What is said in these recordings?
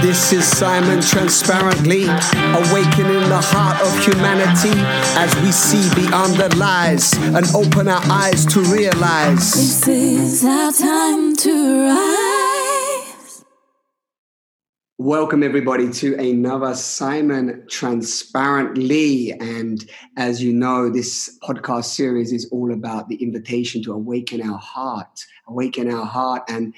This is Simon Transparently, awakening the heart of humanity as we see beyond the lies and open our eyes to realize. This is our time to rise. Welcome, everybody, to another Simon Transparently. And as you know, this podcast series is all about the invitation to awaken our heart, awaken our heart, and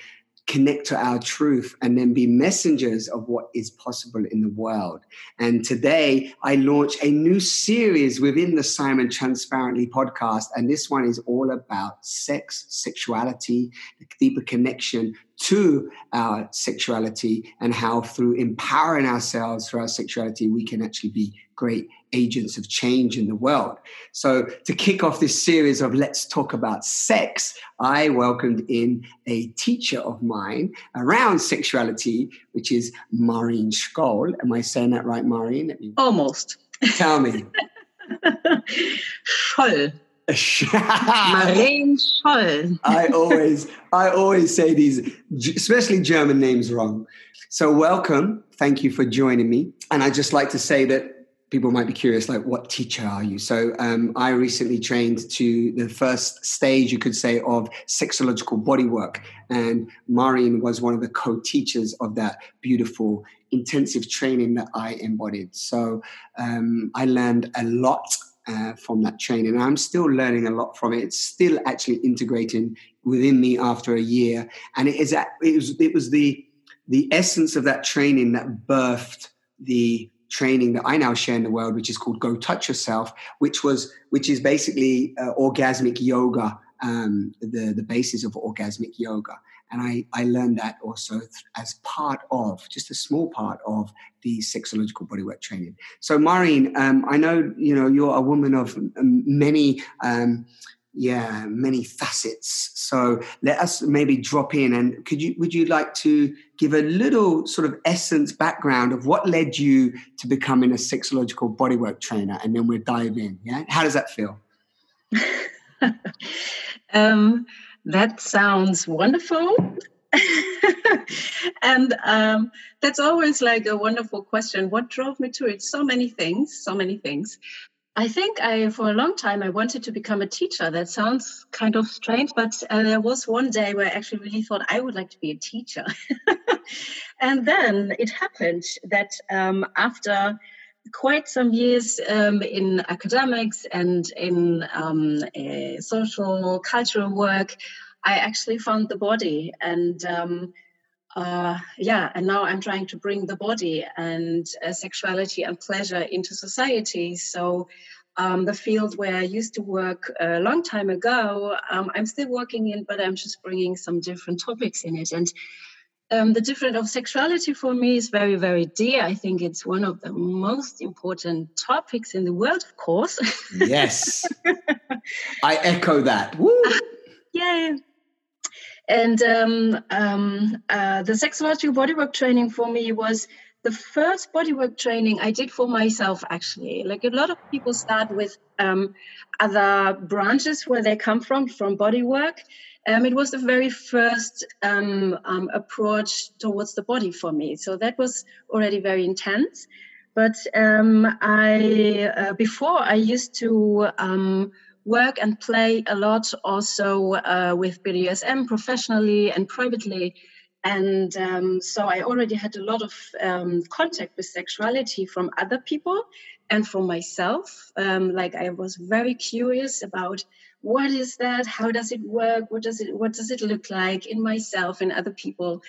connect to our truth and then be messengers of what is possible in the world. And today I launch a new series within the Simon Transparently podcast. And this one is all about sex, sexuality, the deeper connection to our sexuality and how through empowering ourselves through our sexuality, we can actually be great agents of change in the world. So, to kick off this series of Let's Talk About Sex, I welcomed in a teacher of mine around sexuality, which is Maureen Scholl. Am I saying that right, Maureen? Almost. Tell me. Scholl. Maureen Scholl. I always, I always say these, especially German names, wrong. So, welcome. Thank you for joining me. And I just like to say that people might be curious, like, what teacher are you? So, um, I recently trained to the first stage, you could say, of sexological bodywork, and Maureen was one of the co-teachers of that beautiful intensive training that I embodied. So, um, I learned a lot uh, from that training. and I'm still learning a lot from it. It's still actually integrating within me after a year, and it is it was it was the the essence of that training that birthed the training that I now share in the world, which is called Go Touch Yourself, which was which is basically uh, orgasmic yoga, um, the the basis of orgasmic yoga. And I, I learned that also th- as part of, just a small part of the sexological bodywork training. So, Maureen, um, I know you know you're a woman of many, um, yeah, many facets. So let us maybe drop in and could you would you like to give a little sort of essence background of what led you to becoming a sexological bodywork trainer, and then we'll dive in. Yeah, how does that feel? um, that sounds wonderful. and um, that's always like a wonderful question. What drove me to it? So many things, so many things. I think I, for a long time, I wanted to become a teacher. That sounds kind of strange, but uh, there was one day where I actually really thought I would like to be a teacher. and then it happened that um, after quite some years um, in academics and in um, social cultural work, I actually found the body and um, uh, yeah, and now I'm trying to bring the body and uh, sexuality and pleasure into society. So um, the field where I used to work a long time ago, um, I'm still working in, but I'm just bringing some different topics in it. And um, the difference of sexuality for me is very, very dear. I think it's one of the most important topics in the world, of course. Yes, I echo that. Woo! Yay! And um, um, uh, the sexological bodywork training for me was the first bodywork training I did for myself, actually. Like a lot of people start with um, other branches where they come from, from bodywork. Um, it was the very first um, um, approach towards the body for me. So that was already very intense. But um, I, uh, before I used to work and play a lot also uh, with BDSM professionally and privately. And um, so I already had a lot of um, contact with sexuality from other people and from myself. Um, like I was very curious about what is that? How does it work? What does it What does it look like in myself and other people?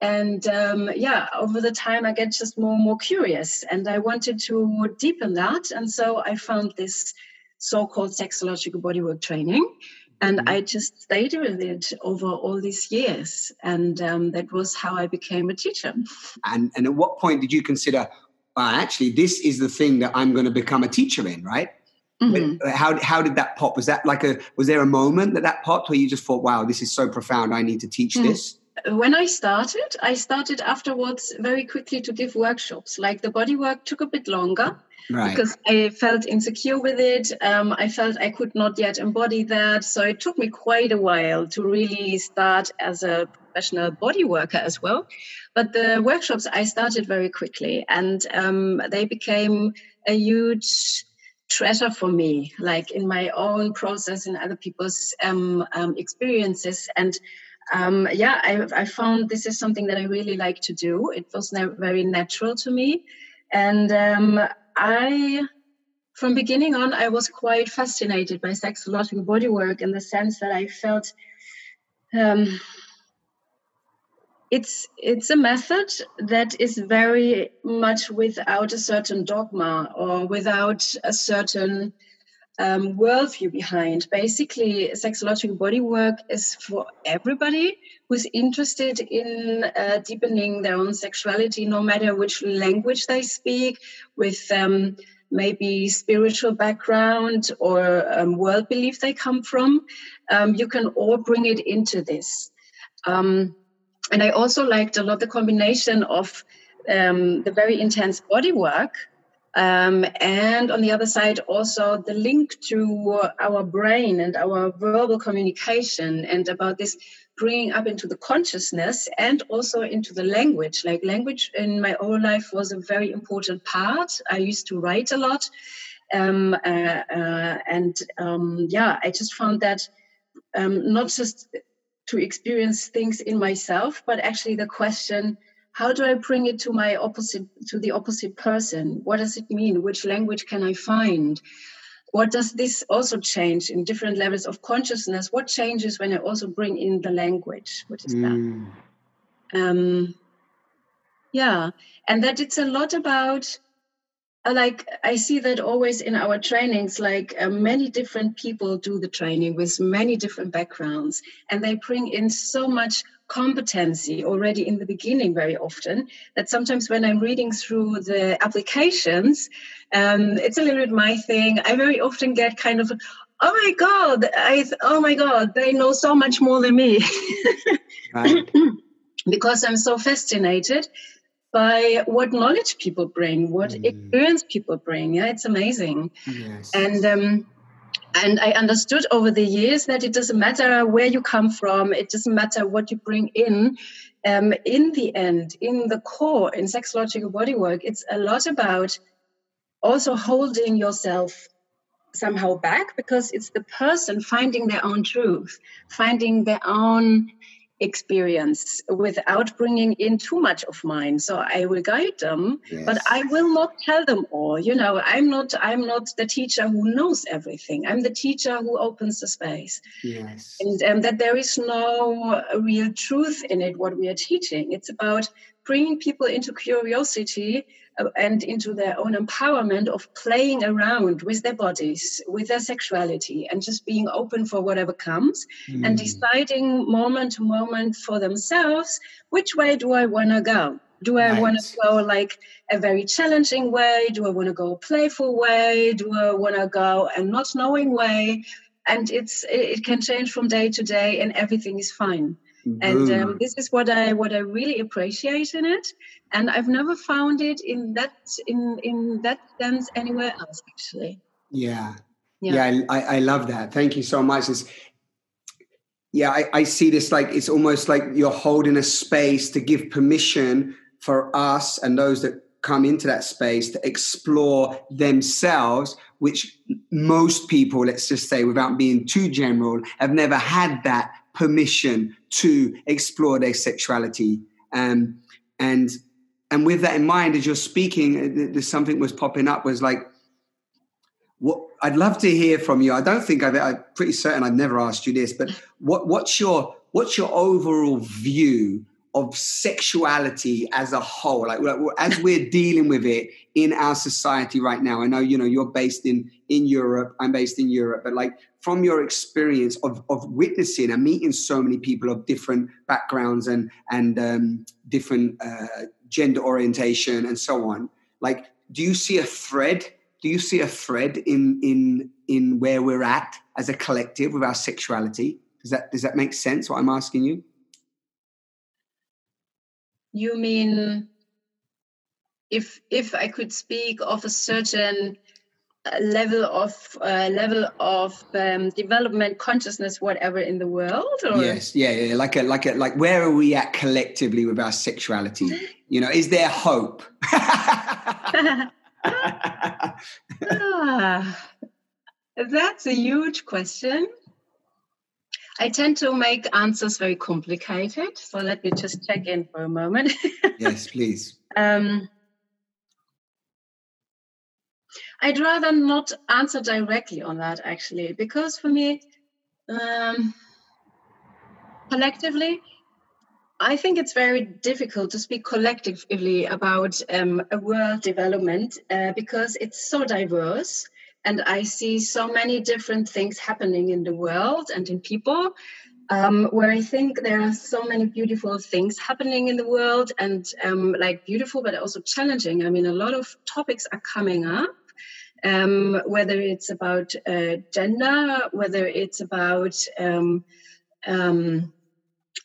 And um, yeah, over the time I get just more and more curious, and I wanted to deepen that. And so I found this so-called sexological bodywork training. And mm-hmm. i just stayed with it over all these years. And um, that was how i became a teacher. And and at what point did you consider well, actually this is the thing that i'm going to become a teacher in right? Mm-hmm. how, how did that pop? Was that like a was there a moment that that popped where you just thought wow this is so profound. I need to teach mm-hmm. this when I started, I started afterwards very quickly to give workshops. Like the body work took a bit longer right. because I felt insecure with it. Um, I felt I could not yet embody that. So it took me quite a while to really start as a professional body worker as well. But the workshops I started very quickly and um, they became a huge treasure for me, like in my own process and other people's um, um, experiences. And um, yeah, I, I, found this is something that I really like to do. It was very natural to me. And um, I, from beginning on, I was quite fascinated by sexological bodywork in the sense that I felt um, it's it's a method that is very much without a certain dogma or without a certain um, worldview behind. Basically, sexological bodywork is for everybody who's interested in uh, deepening their own sexuality, no matter which language they speak, with um, maybe spiritual background or um, world belief they come from. Um, you can all bring it into this. Um, and I also liked a lot the combination of um, the very intense body work um, and on the other side, also the link to our brain and our verbal communication, and about this bringing up into the consciousness and also into the language. Like, language in my own life was a very important part. I used to write a lot. Um, uh, uh, and um, yeah, I just found that um, not just to experience things in myself, but actually the question how do i bring it to my opposite to the opposite person? What does it mean? Which language can i find? What does this also change in different levels of consciousness? What changes when i also bring in the language? What is mm. that um, yeah. And that it's a lot about like i see that always in our trainings like uh, many different people do the training with many different backgrounds and they bring in so much competency already in the beginning very often that sometimes when i'm reading through the applications um, it's a little bit my thing i very often get kind of oh my god i oh my god they know so much more than me right. because i'm so fascinated by what knowledge people bring what mm. experience people bring yeah it's amazing yes. and um, and I understood over the years that it doesn't matter where you come from, it doesn't matter what you bring in. Um, in the end, in the core, in sexological bodywork, it's a lot about also holding yourself somehow back because it's the person finding their own truth, finding their own experience without bringing in too much of mine. So i will guide them yes. but i will not tell them all. You know i'm not i'm not the teacher who knows everything. I'm the teacher who opens the space. Yes. And um, that there is no real truth in it what we are teaching. It's about bringing people into curiosity uh, and into their own empowerment of playing around with their bodies, with their sexuality, and just being open for whatever comes mm. and deciding moment to moment for themselves which way do I want to go? Do I want to go like a very challenging way? Do I want to go a playful way? Do I want to go a not knowing way? And it's it can change from day to day, and everything is fine and um, this is what i what i really appreciate in it. And i've never found it in that in in that sense anywhere else actually. Yeah. Yeah, yeah I, I love that. Thank you so much. It's, yeah I, I see this like it's almost like you're holding a space to give permission for us and those that come into that space to explore themselves which most people let's just say without being too general have never had that permission to explore their sexuality. Um, and and with that in mind, as you're speaking, uh, there's something was popping up was like, what I'd love to hear from you. I don't think I've, I'm pretty certain I've never asked you this, but what what's your what's your overall view of sexuality as a whole like as we're dealing with it in our society right now. I know you know you're based in in europe i'm based in europe but like from your experience of of witnessing and meeting so many people of different backgrounds and and um, different uh, gender orientation and so on like do you see a thread do you see a thread in in in where we're at as a collective with our sexuality? Does that does that make sense what i'm asking you you mean if if I could speak of a certain uh, level of uh, level of um, development, consciousness, whatever in the world? Or? Yes, yeah, yeah, like a like a like where are we at collectively with our sexuality? You know, is there hope? ah, that's a huge question. I tend to make answers very complicated, so let me just check in for a moment. yes, please. Um, I'd rather not answer directly on that actually, because for me, um, collectively, I think it's very difficult to speak collectively about um, a world development uh, because it's so diverse and I see so many different things happening in the world and in people. Um, where I think there are so many beautiful things happening in the world and um, like beautiful, but also challenging. I mean, a lot of topics are coming up um, whether it's about uh, gender, whether it's about um, um,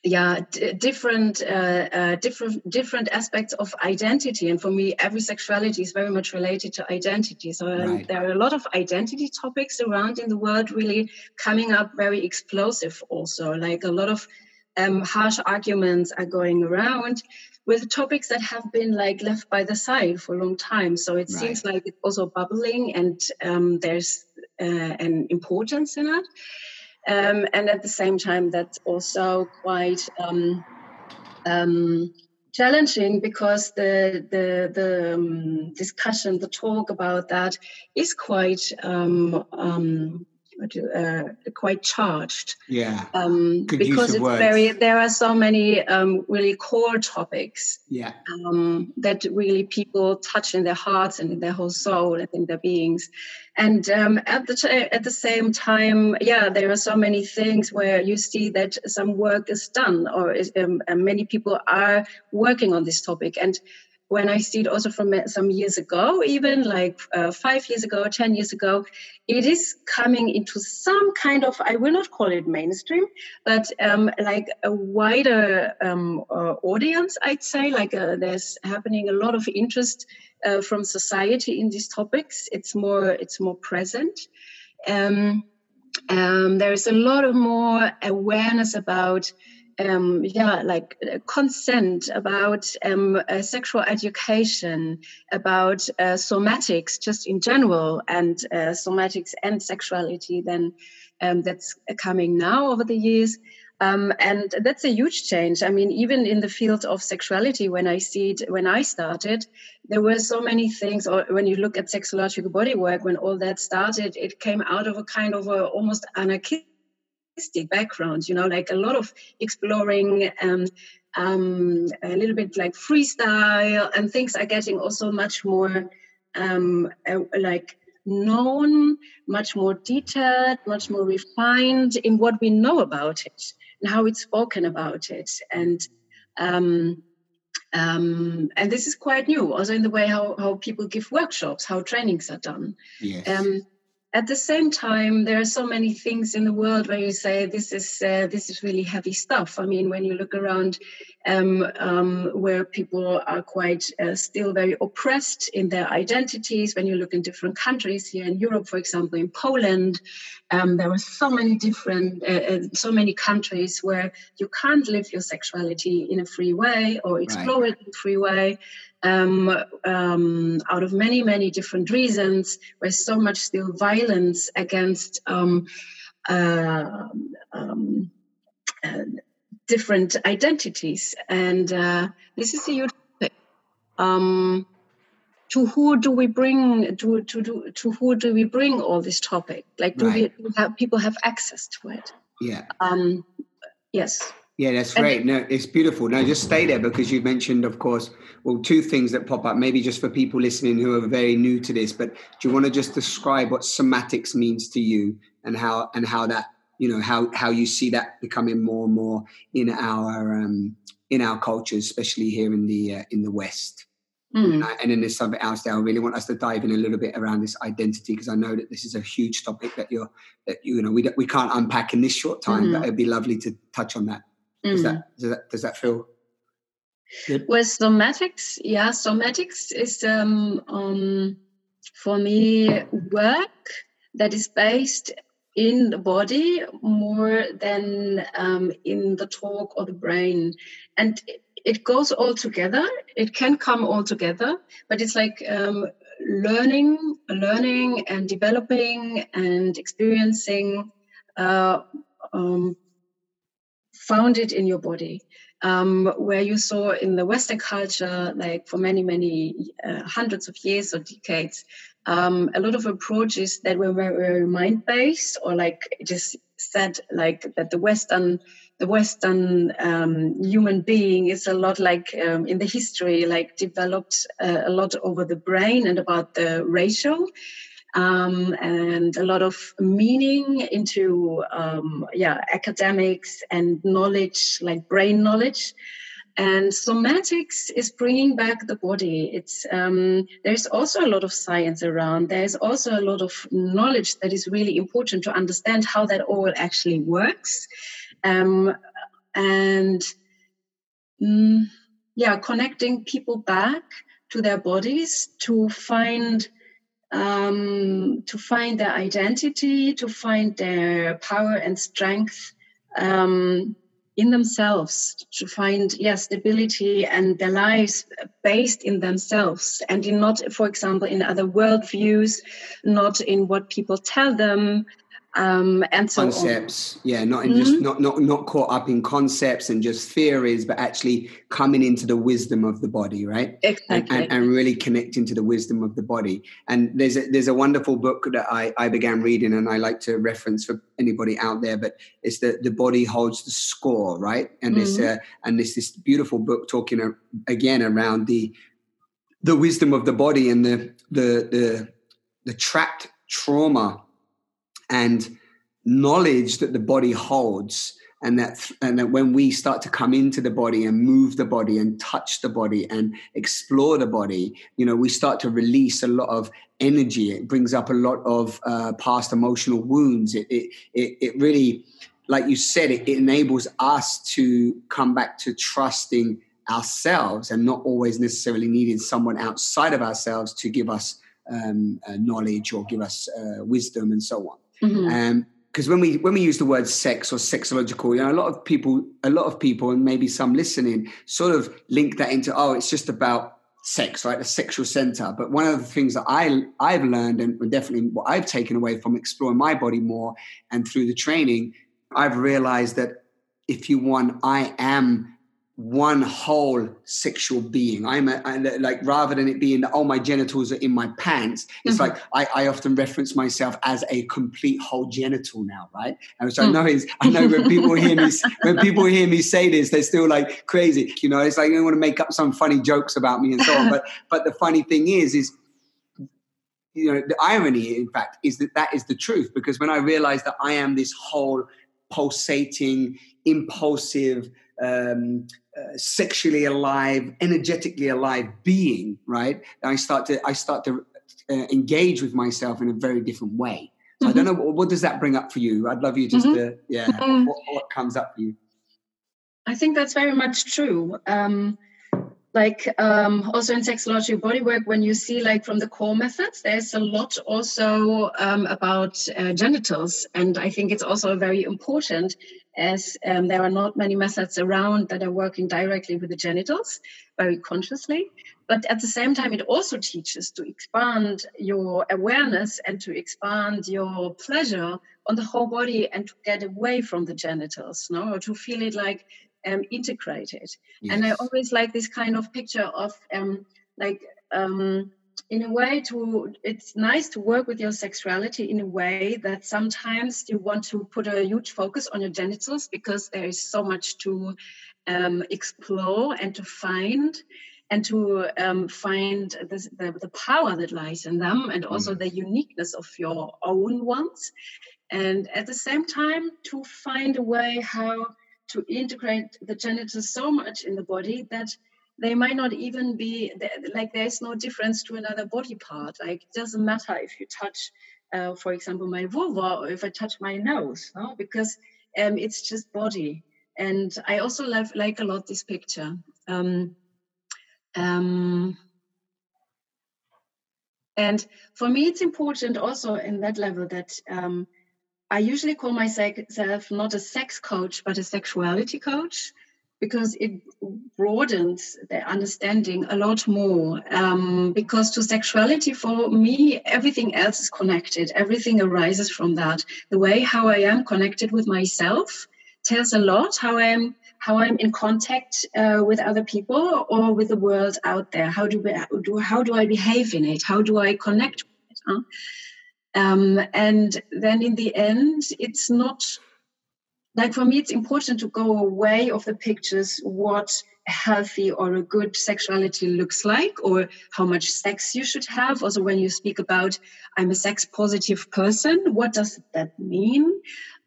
yeah d- different uh, uh, different different aspects of identity and for me every sexuality is very much related to identity so um, right. there are a lot of identity topics around in the world really coming up very explosive also like a lot of um, harsh arguments are going around with topics that have been like left by the side for a long time. So it right. seems like it's also bubbling and um, there's uh, an importance in it. Um, and at the same time, that's also quite um, um challenging because the the the um, discussion, the talk about that is quite um, uh, quite charged. Yeah. Um, because it's words. very there are so many um, really core topics. Yeah. Um, that really people touch in their hearts and in their whole soul and in their beings, and um, at the t- at the same time, yeah, there are so many things where you see that some work is done or is, um, many people are working on this topic and when I see it also from some years ago, even like uh, five years ago, 10 years ago, it is coming into some kind of, I will not call it mainstream, but um, like a wider um, uh, audience, I'd say. Like uh, there's happening a lot of interest uh, from society in these topics. It's more, it's more present. Um, um there's a lot of more awareness about um, yeah, like uh, consent, about um, uh, sexual education, about uh, somatics just in general, and uh, somatics and sexuality, then um, that's coming now over the years. Um, and that's a huge change. I mean, even in the field of sexuality, when I see it, when I started, there were so many things. Or when you look at sexological bodywork, when all that started, it came out of a kind of a almost anarchistic artistic background, you know, like a lot of exploring um, um, a little bit like freestyle and things are getting also much more um, uh, like known, much more detailed, much more refined in what we know about it and how it's spoken about it. And um, um, and this is quite new, also in the way how, how people give workshops, how trainings are done. Yes. Um, at the same time there are so many things in the world where you say this is uh, this is really heavy stuff. I mean when you look around um, um, where people are quite uh, still very oppressed in their identities when you look in different countries here in europe for example in poland um, there are so many different uh, uh so many countries where you can't live your sexuality in a free way or explore right. it in a free way um, um, out of many, many different reasons. There's so much still violence against um, uh, um, uh, different identities, and uh, this is a huge thing. Um, to who do we bring to to to, to who do we bring all this topic? Like, do right. we do have people have access to it? Yeah. Um, yes. Yeah, that's great. No, it's beautiful. Now, just stay there because you mentioned, of course, well, two things that pop up. Maybe just for people listening who are very new to this, but do you want to just describe what somatics means to you and how and how that you know how how you see that becoming more and more in our um, in our cultures, especially here in the uh, in the West. Mm. And, I, and, then there's something else there. I really want us to dive in a little bit around this identity because I know that this is a huge topic that you're that you know we we can't unpack in this short time, mm. but it'd be lovely to touch on that. Does, that, mm. does that does that feel? Good. With somatics, yeah, somatics is um, um, for me work that is based in the body more than um, in the talk or the brain, and it, goes all together. It can come all together, but it's like um, learning, learning, and developing and experiencing. Uh, um, founded in your body um, where you saw in the Western culture, like for many, many uh, hundreds of years or decades, um, a lot of approaches that were very, mind based or like just said like that the Western the Western um, human being is a lot like um, in the history, like developed uh, a lot over the brain and about the ratio um, and a lot of meaning into um, yeah academics and knowledge like brain knowledge and somatics is bringing back the body. It's um, there's also a lot of science around. There's also a lot of knowledge that is really important to understand how that all actually works. Um, and mm, yeah connecting people back to their bodies to find um, to find their identity, to find their power and strength um, in themselves, to find yes stability and their lives based in themselves and in not, for example, in other worldviews, not in what people tell them, um, and so concepts on. yeah not in mm-hmm. just not not not caught up in concepts and just theories but actually coming into the wisdom of the body right exactly and, and, and really connecting to the wisdom of the body and there's a, there's a wonderful book that I, I began reading and I like to reference for anybody out there but it's the the body holds the score right and mm-hmm. it's uh, and it's this beautiful book talking uh, again around the the wisdom of the body and the the the, the trapped trauma and knowledge that the body holds and that and that when we start to come into the body and move the body and touch the body and explore the body you know we start to release a lot of energy. It brings up a lot of uh, past emotional wounds. It, it it it really like you said it, it enables us to come back to trusting ourselves and not always necessarily needing someone outside of ourselves to give us um, uh, knowledge or give us uh, wisdom and so on Mm-hmm. Um, because when we when we use the word sex or sexological, you know, a lot of people, a lot of people, and maybe some listening, sort of link that into oh, it's just about sex, right? The sexual center. But one of the things that I I've learned, and definitely what I've taken away from exploring my body more and through the training, I've realized that if you want, I am one whole sexual being. I'm a, I, like rather than it being oh my genitals are in my pants. It's mm-hmm. like I, I, often reference myself as a complete whole genital now, right? And so mm. I know is I know when people hear me when people hear me say this, they're still like crazy. You know, it's like they want to make up some funny jokes about me and so on. But but the funny thing is is you know the irony in fact is that that is the truth because when I realized that I am this whole pulsating, impulsive. Um, uh, sexually alive, energetically alive being, right? I start to I start to uh, engage with myself in a very different way. So mm-hmm. I don't mm-hmm. know what does that bring up for you. I'd love you just mm-hmm. to yeah. Mm-hmm. What, what, comes up for you? I think that's very much true. Um, like um, also in sexology bodywork, when you see like from the core methods, there's a lot also um, about uh, genitals, and I think it's also very important as um, there are not many methods around that are working directly with the genitals very consciously. But at the same time, it also teaches to expand your awareness and to expand your pleasure on the whole body and to get away from the genitals, no, or to feel it like um, integrated. Yes. And I always like this kind of picture of um, like um, in a way to it's nice to work with your sexuality in a way that sometimes you want to put a huge focus on your genitals because there is so much to um, explore and to find and to um, find the, the, the, power that lies in them and also mm. the uniqueness of your own ones and at the same time to find a way how to integrate the genitals so much in the body that they might not even be like there's no difference to another body part. Like it doesn't matter if you touch uh, for example my vulva or if i touch my nose no? because um, it's just body. And i also love like a lot this picture. Um, um, and for me, it's important also in that level that um, I usually call myself not a sex coach, but a sexuality coach because it broadens the understanding a lot more. Um, because to sexuality, for me, everything else is connected. Everything arises from that. The way how I am connected with myself tells a lot. How I am how I'm in contact uh, with other people or with the world out there. How do, we, do how do I behave in it? How do I connect with it? Huh? Um, and then in the end, it's not like for me, it's important to go away of the pictures what a healthy or a good sexuality looks like or how much sex you should have. Also, when you speak about I'm a sex positive person, what does that mean?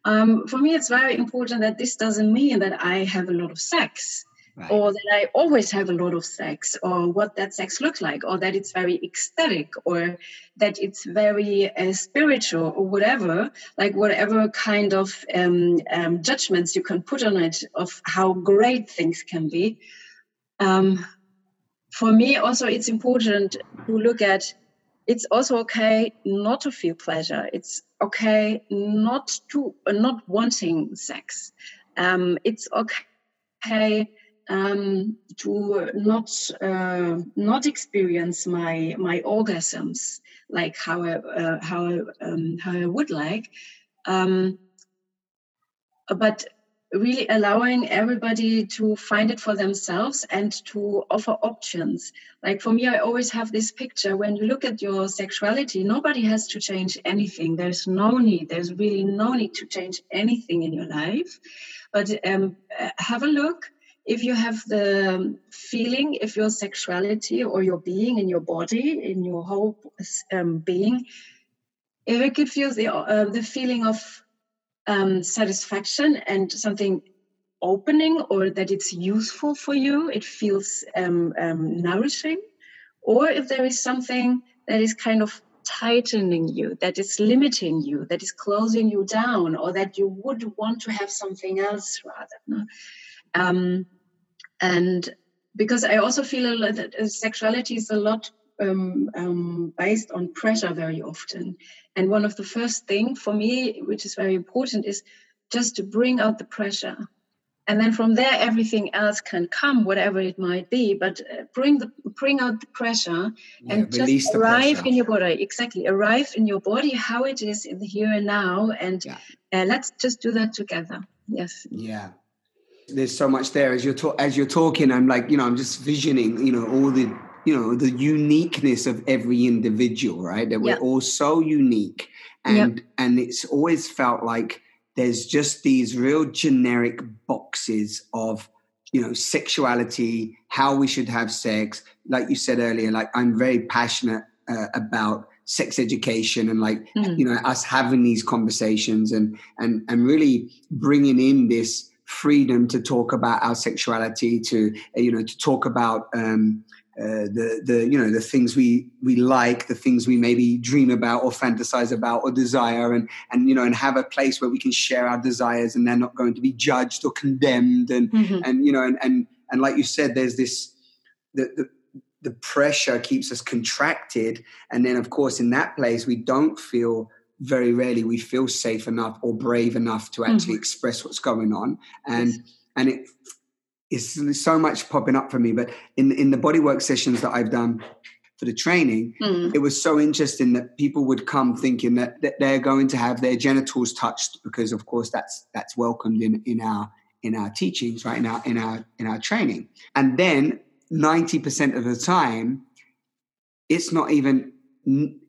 Um, for me, it's very important that this doesn't mean that I have a lot of sex. Right. or that I always have a lot of sex, or what that sex looks like, or that it's very ecstatic, or that it's very uh, spiritual, or whatever, like whatever kind of um, um, judgments you can put on it of how great things can be. Um, for me, also, it's important to look at it's also okay not to feel pleasure. It's okay not to not wanting sex. Um, it's okay um, to not uh, not experience my my orgasms like how I, uh, how um, how I would like, um, but really allowing everybody to find it for themselves and to offer options. Like for me, I always have this picture when you look at your sexuality, nobody has to change anything. There's no need, there's really no need to change anything in your life. But um, have a look if you have the feeling if your sexuality or your being in your body in your whole um, being if it gives you the, uh, the feeling of um, satisfaction and something opening or that it's useful for you it feels um, um nourishing or if there is something that is kind of tightening you that is limiting you that is closing you down or that you would want to have something else rather um, and because I also feel that uh, sexuality is a lot um, um, based on pressure very often. And one of the first thing for me, which is very important, is just to bring out the pressure. And then from there, everything else can come, whatever it might be. But uh, bring the bring out the pressure yeah, and just arrive pressure. in your body. Exactly, arrive in your body how it is in the here and now, and yeah. uh, let's just do that together. Yes. Yeah, there's so much there as you're ta- as you're talking i'm like you know i'm just visioning you know all the you know the uniqueness of every individual right? That we're all so unique and and it's always felt like there's just these real generic boxes of you know sexuality how we should have sex. Like you said earlier like i'm very passionate uh, about sex education and like mm. you know us having these conversations and and and really bringing in this freedom to talk about our sexuality, to you know, to talk about um, uh, the the you know the things we we like, the things we maybe dream about or fantasize about or desire, and and you know, and have a place where we can share our desires, and they're not going to be judged or condemned, and mm-hmm. and you know, and and and like you said, there's this the, the the pressure keeps us contracted and then of course in that place we don't feel very rarely we feel safe enough or brave enough to actually mm-hmm. express what's going on. And and it is so much popping up for me. But in in the bodywork sessions that i've done for the training mm. it was so interesting that people would come thinking that, that they're going to have their genitals touched because of course that's that's welcomed in in our in our teachings right? Now in our in our training. And then 90% of the time it's not even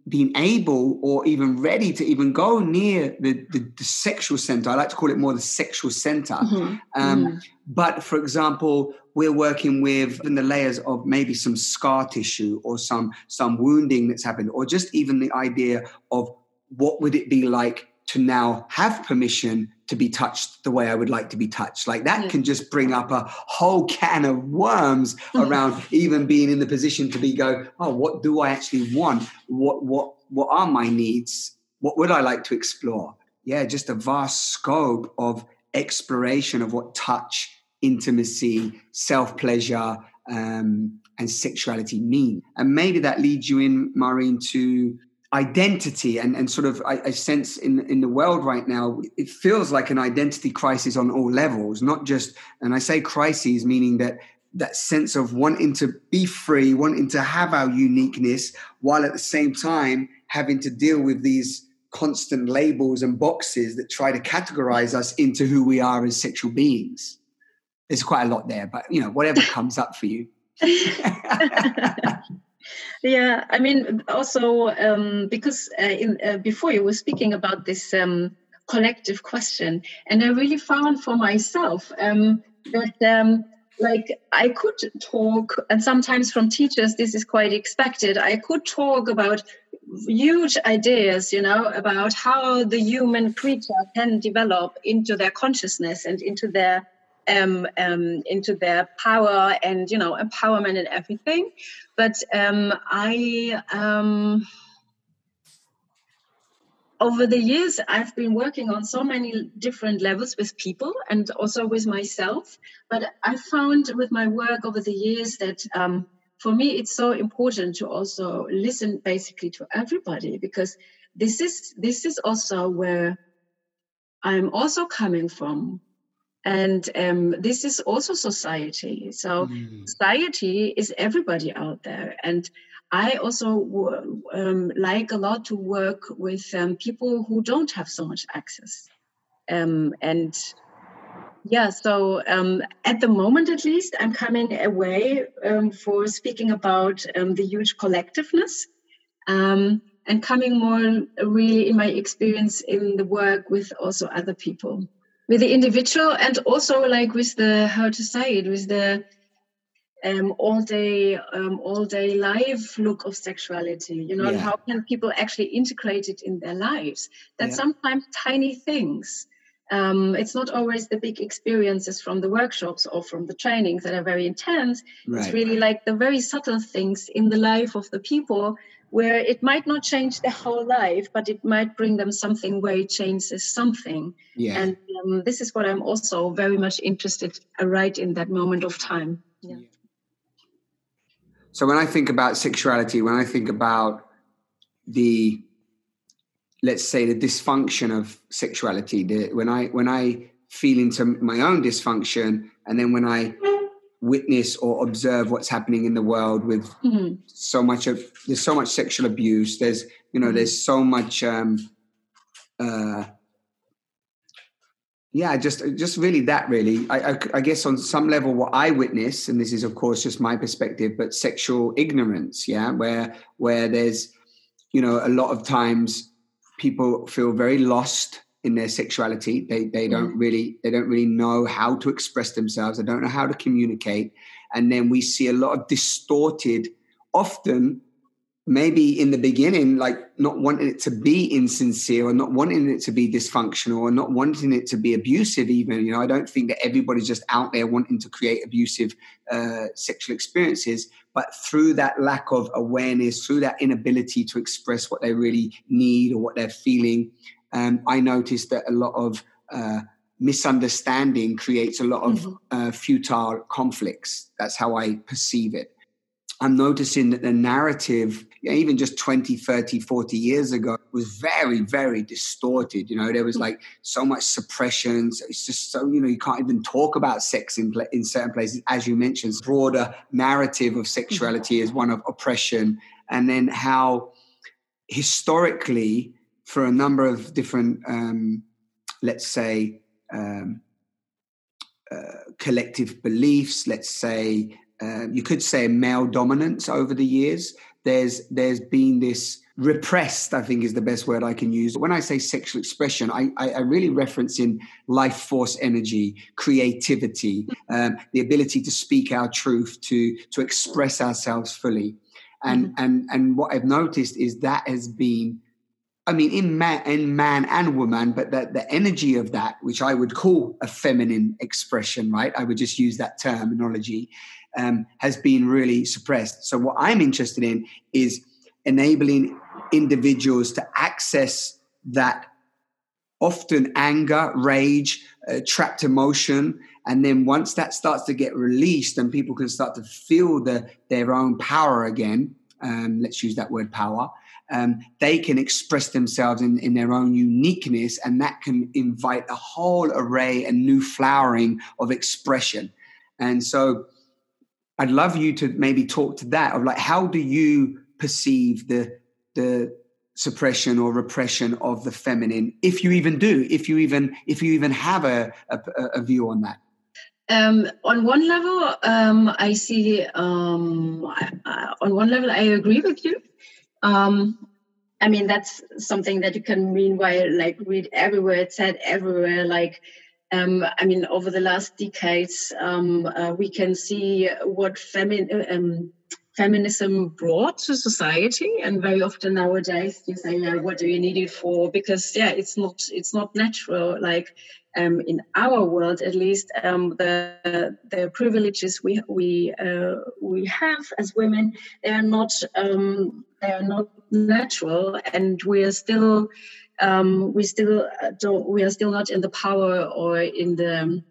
being able or even ready to even go near the, the, the, sexual center. I like to call it more the sexual center. Mm-hmm. Um, mm-hmm. But for example, we're working with in the layers of maybe some scar tissue or some some wounding that's happened, or just even the idea of what would it be like to now have permission to be touched the way I would like to be touched. Like that yeah. can just bring up a whole can of worms around even being in the position to be go, oh, what do I actually want? What what what are my needs? What would I like to explore? Yeah, just a vast scope of exploration of what touch intimacy, self pleasure, um, and sexuality mean? And maybe that leads you in, Maureen, to identity and, and sort of I, I, sense in in the world right now it feels like an identity crisis on all levels not just and i say crises meaning that that sense of wanting to be free wanting to have our uniqueness while at the same time having to deal with these constant labels and boxes that try to categorize us into who we are as sexual beings. There's quite a lot there but you know whatever comes up for you yeah i mean also um, because uh, in, uh, before you were speaking about this um, collective question and i really found for myself um, that um, like i could talk and sometimes from teachers this is quite expected i could talk about huge ideas you know about how the human creature can develop into their consciousness and into their um, um, into their power and you know empowerment and everything. But um, I um, over the years I've been working on so many different levels with people and also with myself. But I found with my work over the years that um, for me it's so important to also listen basically to everybody because this is this is also where I'm also coming from and um, this is also society. So mm. society is everybody out there. And i also um, like a lot to work with um, people who don't have so much access. Um, and yeah so um, at the moment at least i'm coming away um, for speaking about the huge collectiveness and coming more really in my experience in the work with also other people with the individual and also like with the how to say it with the um, all day um, all day life look of sexuality you know yeah. how can people actually integrate it in their lives that yeah. sometimes tiny things um, it's not always the big experiences from the workshops or from the trainings that are very intense right. it's really like the very subtle things in the life of the people where it might not change their whole life, but it might bring them something where it changes something. Yeah. And um, this is what I'm also very much interested uh, right in that moment of time. Yeah. So when I think about sexuality, when I think about the let's say the dysfunction of sexuality, the, when I when I feel into my own dysfunction, and then when I witness or observe what's happening in the world with mm-hmm. so much of there's so much sexual abuse there's you know mm-hmm. there's so much um uh yeah just just really that really I, I, I guess on some level what i witness and this is of course just my perspective but sexual ignorance yeah where where there's you know a lot of times people feel very lost in their sexuality. They they don't mm. really they don't really know how to express themselves. They don't know how to communicate, and then we see a lot of distorted, often maybe in the beginning, like not wanting it to be insincere or not wanting it to be dysfunctional or not wanting it to be abusive. Even you know, I don't think that everybody's just out there wanting to create abusive uh, sexual experiences. But through that lack of awareness, through that inability to express what they really need or what they're feeling, um, I noticed that a lot of uh, misunderstanding creates a lot of mm-hmm. uh, futile conflicts. That's how I perceive it. I'm noticing that the narrative, even just 20, 30, 40 years ago, was very, very distorted. You know, there was mm-hmm. like so much suppression. So it's just so, you know, you can't even talk about sex in, in certain places. As you mentioned, broader narrative of sexuality mm-hmm. is one of oppression. And then how historically for a number of different, um, let's say, um, uh, collective beliefs. Let's say uh, you could say male dominance over the years. There's there's been this repressed. I think is the best word I can use. When I say sexual expression, I, I, I really reference in life force energy, creativity, um, the ability to speak our truth, to to express ourselves fully. And mm-hmm. and and what I've noticed is that has been I mean, in man, in man and woman, but the, the energy of that, which I would call a feminine expression, right? I would just use that terminology, um, has been really suppressed. So, what I'm interested in is enabling individuals to access that often anger, rage, uh, trapped emotion, and then once that starts to get released and people can start to feel the their own power again um, let's use that word power um, they can express themselves in, in their own uniqueness and that can invite a whole array and new flowering of expression. And so i'd love you to maybe talk to that of like how do you perceive the the suppression or repression of the feminine if you even do if you even if you even have a, a, a view on that? Um, on one level um, i see um, I, on one level i agree with you um, i mean that's something that you can meanwhile like read everywhere it's said everywhere like um, I mean, over the last decades, um, uh, we can see what feminine um, feminism brought to society and very often nowadays you say yeah, what do you need it for? Because yeah it's not it's not natural like um, in our world at least um, the the privileges we we uh, we have as women they are not um, they are not natural and we are still um, we still don't we are still not in the power or in the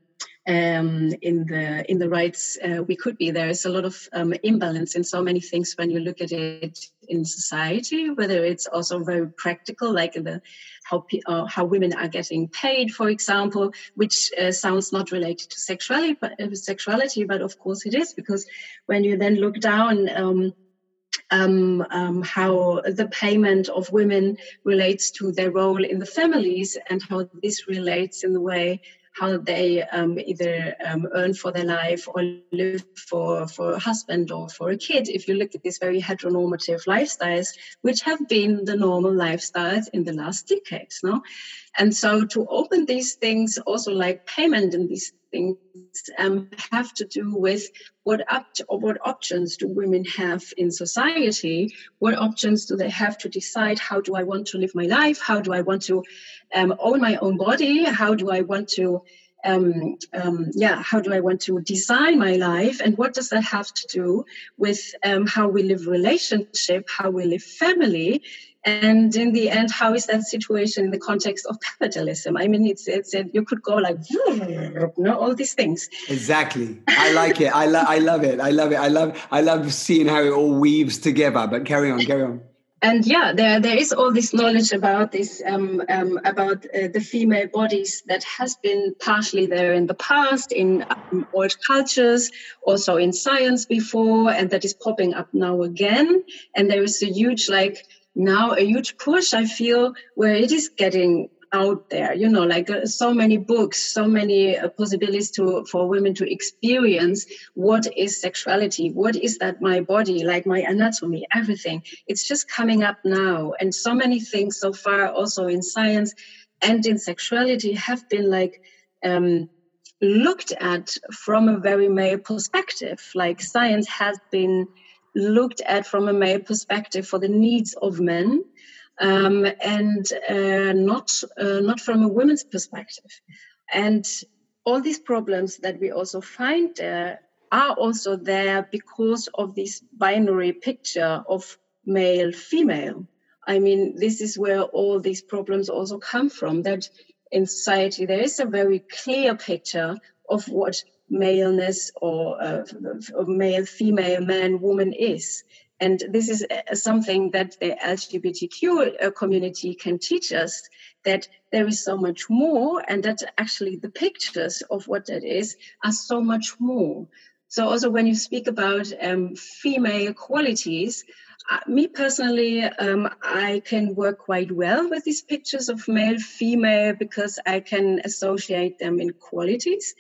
um, in the in the rights uh, we could be. There is a lot of um, imbalance in so many things when you look at it in society. Whether it's also very practical, like the how uh, how women are getting paid, for example, which uh, sounds not related to sexuality, but uh, sexuality, but of course it is because when you then look down. Um, um, um, how the payment of women relates to their role in the families and how this relates in the way how they um, either um, earn for their life or live for, for a husband or for a kid. If you look at these very heteronormative lifestyles, which have been the normal lifestyles in the last decades, no? And so to open these things, also like payment and these things, um, have to do with what up or what options do women have in society? What options do they have to decide? How do I want to live my life? How do I want to um, own my own body? How do I want to um, um, yeah, how do I want to design my life, and what does that have to do with um, how we live relationship, how we live family, and in the end how is that situation in the context of capitalism? I mean it's it's it, you could go like you know all these things. Exactly. I like it. I love i love it. I love it. I love i love seeing how it all weaves together. But carry on carry on and yeah, there there is all this knowledge about this um, um, about uh, the female bodies that has been partially there in the past in um, old cultures, also in science before, and that is popping up now again. And there is a huge like now a huge push i feel where it is getting out there you know like uh, so many books so many uh, possibilities to for women to experience what is sexuality what is that my body like my anatomy everything. It's just coming up now and so many things so far also in science and in sexuality have been like um, looked at from a very male perspective. Like science has been looked at from a male perspective for the needs of men um, and uh, not uh, not from a woman's perspective and all these problems that we also find there are also there because of this binary picture of male female i mean this is where all these problems also come from that in society there is a very clear picture of what maleness or uh, male, female, man, woman is. And this is uh, something that the LGBTQ uh, community can teach us that there is so much more, and that actually the pictures of what that is are so much more. So, also when you speak about um, female qualities, uh, me personally, um, I can work quite well with these pictures of male, female, because I can associate them in qualities.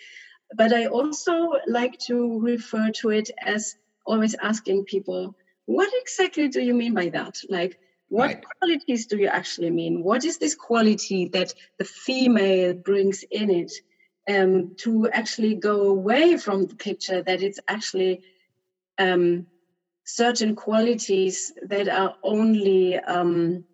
But I also like to refer to it as always asking people, what exactly do you mean by that? Like, what right. qualities do you actually mean? What is this quality that the female brings in it um, to actually go away from the picture that it's actually um, certain qualities that are only, um,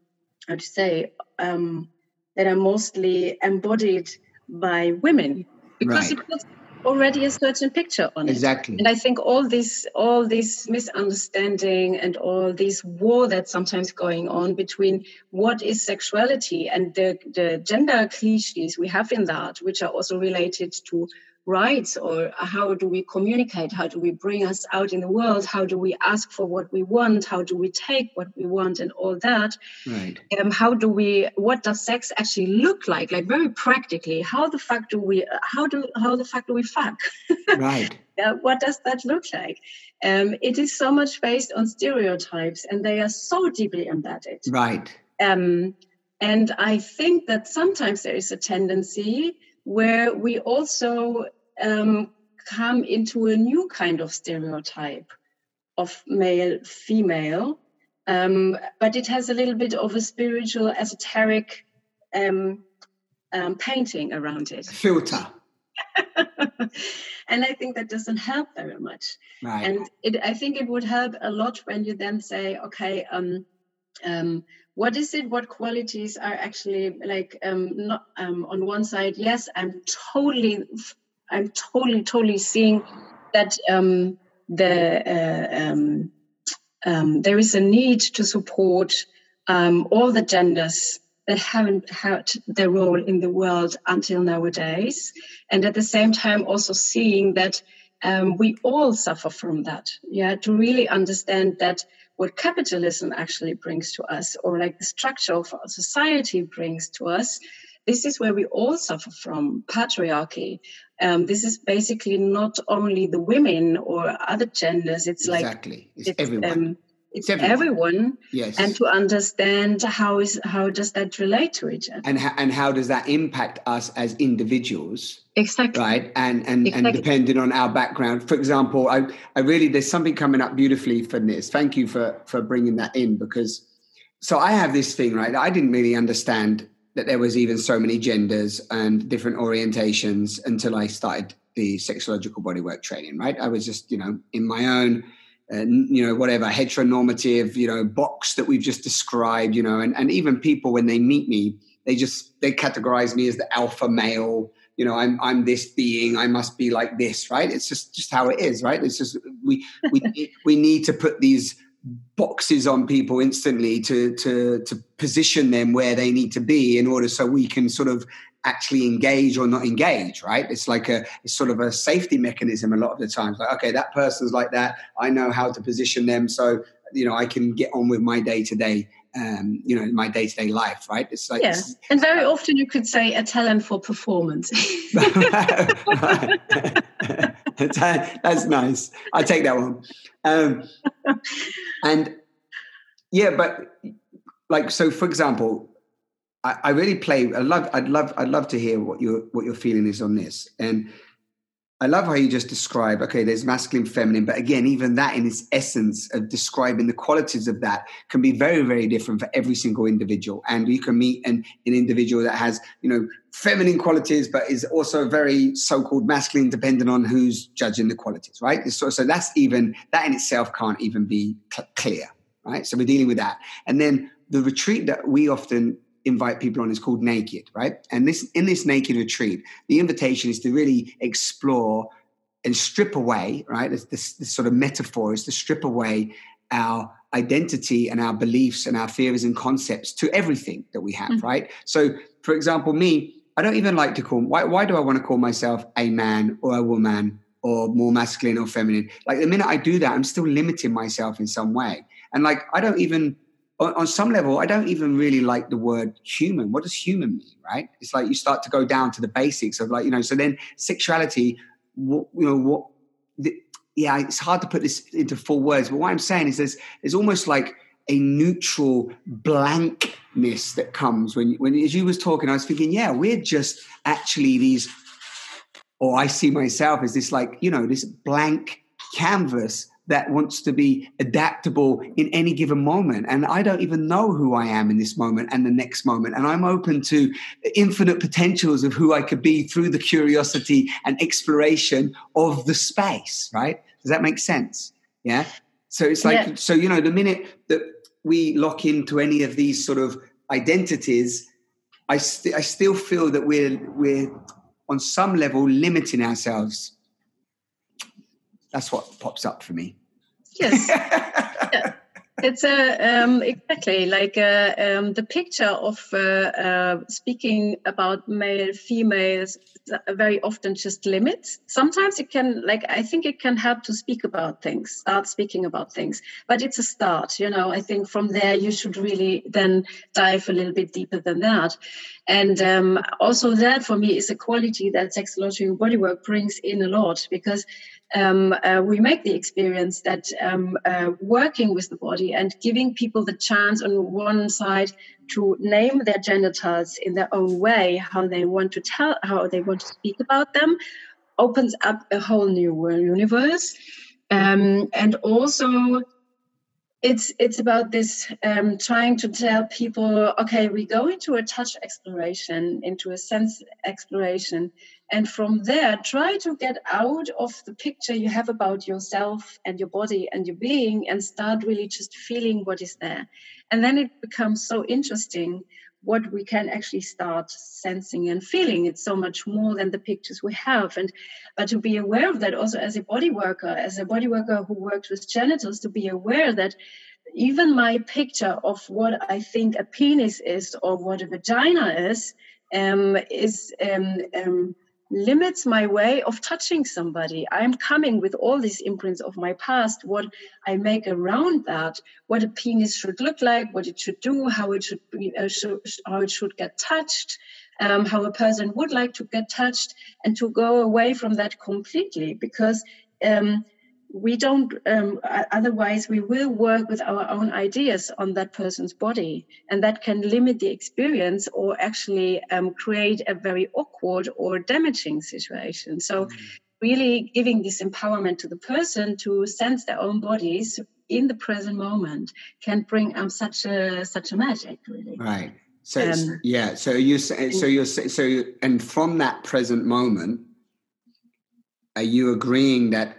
how to say, um, that are mostly embodied by women? Because right. it puts already a certain picture on it. Exactly. And I think all this all this misunderstanding and all this war that's sometimes going on between what is sexuality and the, the gender cliches we have in that, which are also related to rights or how do we communicate? How do we bring us out in the world? How do we ask for what we want? How do we take what we want and all that? Right. Um, how do we what does sex actually look like? Like very practically how the fuck do we how do how the fuck do we fuck? Right. Uh, what does that look like? Um, it is so much based on stereotypes and they are so deeply embedded. Right. Um, and i think that sometimes there is a tendency where we also um, come into a new kind of stereotype of male female. Um, but it has a little bit of a spiritual esoteric um, um painting around it. Filter. And i think that doesn't help very much. Right. and it, i think it would help a lot when you then say okay um, um, what is it what qualities are actually like um, not um, on one side yes i'm totally I'm totally, totally seeing that um, the uh, um, um, there is a need to support um, all the genders that haven't had their role in the world until nowadays, and at the same time also seeing that um, we all suffer from that. Yeah, to really understand that what capitalism actually brings to us, or like the structure of our society brings to us, this is where we all suffer from patriarchy. Um, this is basically not only the women or other genders. It's exactly. like it's, it's everyone. Um, it's, everyone. everyone. Yes. And to understand how is how does that relate to each other, and how, and how does that impact us as individuals? Exactly. Right. And and exactly. and depending on our background. For example, I I really there's something coming up beautifully for this. Thank you for for bringing that in because so I have this thing right. I didn't really understand that there was even so many genders and different orientations until I started the sexological bodywork training. Right, I was just you know in my own. Uh, you know whatever heteronormative you know box that we've just described you know and, and even people when they meet me they just they categorize me as the alpha male you know i'm i'm this being i must be like this right it's just just how it is right it's just we we we need to put these boxes on people instantly to to to position them where they need to be in order so we can sort of actually engage or not engage right? It's like a it's sort of a safety mechanism a lot of the times. Like okay that person's like that. I know how to position them so you know i can get on with my day to day um, you know, in my day to day life, right? It's like, yeah. and very often you could say a talent for performance. That's nice. I take that one. Um, and yeah, but like, so for example, I, I really play. I love. I'd love. I'd love to hear what your what your feeling is on this. And I love how you just describe, okay, there's masculine, feminine, but again, even that in its essence of describing the qualities of that can be very, very different for every single individual. And you can meet an, an individual that has, you know, feminine qualities, but is also very so-called masculine, depending on who's judging the qualities, right? So, so that's even, that in itself can't even be cl- clear, right? So we're dealing with that. And then the retreat that we often invite people on is called Naked, right? And this in this Naked retreat, the invitation is to really explore and strip away, right? This, this, this sort of metaphor is to strip away our identity and our beliefs and our theories and concepts to everything that we have, mm-hmm. right? So, for example, me, I don't even like to call. Why, why do I want to call myself a man or a woman or more masculine or feminine? Like the minute I do that, I'm still limiting myself in some way. And like I don't even on, on, some level, I don't even really like the word human. What does human mean, right? It's like you start to go down to the basics of like, you know, so then sexuality, what, you know, what, the, yeah, it's hard to put this into full words, but what I'm saying is there's, there's almost like a neutral blankness that comes when, when, as you was talking, I was thinking, yeah, we're just actually these, or I see myself as this like, you know, this blank canvas that wants to be adaptable in any given moment. And I don't even know who I am in this moment and the next moment. And I'm open to infinite potentials of who I could be through the curiosity and exploration of the space, right? Does that make sense? Yeah. So it's like, yeah. so, you know, the minute that we lock into any of these sort of identities, I, st- I still feel that we're, we're on some level limiting ourselves that's what pops up for me. Yes. yeah. it's a um, exactly like uh, um, the picture of uh, uh, speaking about male females very often just limits sometimes it can like i think it can help to speak about things start speaking about things but it's a start you know i think from there you should really then dive a little bit deeper than that and um, also that for me is a quality that sexology and bodywork brings in a lot because um, uh, we make the experience that um, uh, working with the body and giving people the chance on one side to name their genitals in their own way, how they want to tell, how they want to speak about them, opens up a whole new universe. Um, and also it's it's about this um, trying to tell people okay we go into a touch exploration into a sense exploration and from there try to get out of the picture you have about yourself and your body and your being and start really just feeling what is there. And then it becomes so interesting what we can actually start sensing and feeling. It's so much more than the pictures we have. And but to be aware of that also as a body worker, as a body worker who works with genitals, to be aware that even my picture of what I think a penis is or what a vagina is um, is um, um, limits my way of touching somebody. I'm coming with all these imprints of my past, what I make around that, what a penis should look like, what it should do, how it should be, uh, should, how it should get touched, um, how a person would like to get touched, and to go away from that completely because um, we don't um, otherwise we will work with our own ideas on that person's body and that can limit the experience or actually um, create a very awkward or damaging situation. So mm-hmm. really giving this empowerment to the person to sense their own bodies in the present moment can bring um, such a such a magic really. Right. So um, yeah so you say so you're so you, and from that present moment are you agreeing that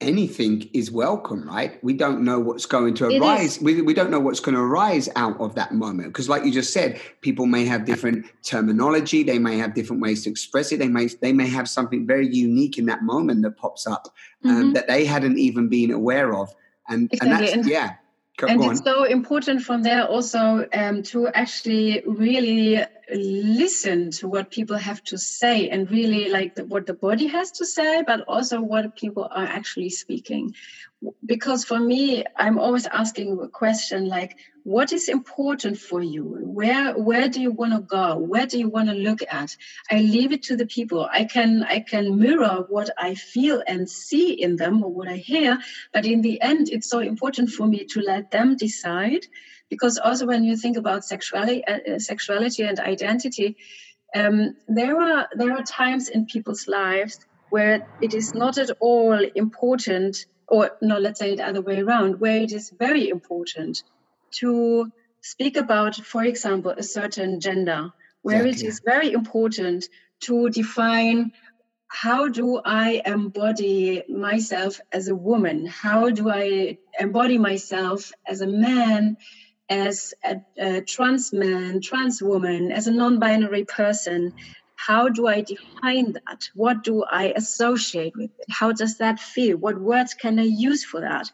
anything is welcome, right? We don't know what's going to arise. We, we don't know what's going to arise out of that moment. Because, like you just said, people may have different terminology. They may have different ways to express it. They may they may have something very unique in that moment that pops up um, mm-hmm. that they hadn't even been aware of. And, exactly. and that's yeah. Go, and go it's so important from there also um, to actually really listen to what people have to say and really like the, what the body has to say, but also what people are actually speaking because for me i'm always asking a question like what is important for you? Where where do you want to go? Where do you want to look at? I leave it to the people. I can i can mirror what i feel and see in them or what i hear but in the end it's so important for me to let them decide because also when you think about sexuality uh, sexuality and identity um, there are there are times in people's lives where it is not at all important or no, let's say it other way around, where it is very important to speak about, for example, a certain gender, where exactly. it is very important to define how do I embody myself as a woman? How do I embody myself as a man, as a, a trans man, trans woman, as a non binary person? How do I define that? What do I associate with it? How does that feel? What words can I use for that?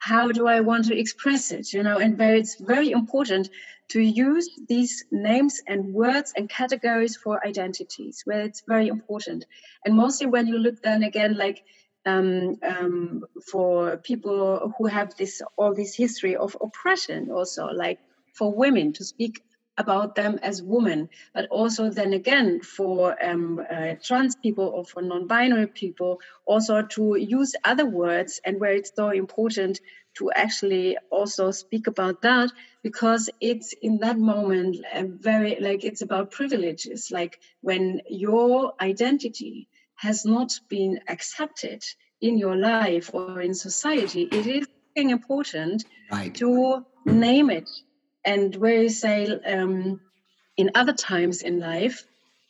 How do I want to express it? You know, and very, it's very important to use these names and words and categories for identities, where it's very important. And mostly when you look then again, like um, um, for people who have this all this history of oppression, also like for women to speak about them as women, but also then again for um, uh, trans people or for non-binary people, also to use other words and where it's so important to actually also speak about that because it's in that moment very like it's about privileges like when your identity has not been accepted in your life or in society it is important right. to name it and where you say um, in other times in life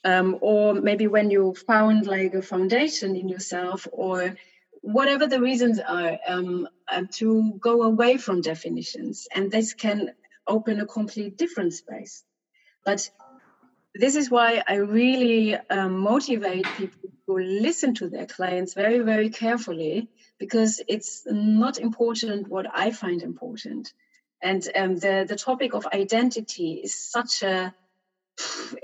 um, or maybe when you found like a foundation in yourself or whatever the reasons are um, uh, to go away from definitions and this can open a complete different space. But this is why i really um, motivate people to listen to their clients very very carefully because it's not important what i find important and um, the the topic of identity is such a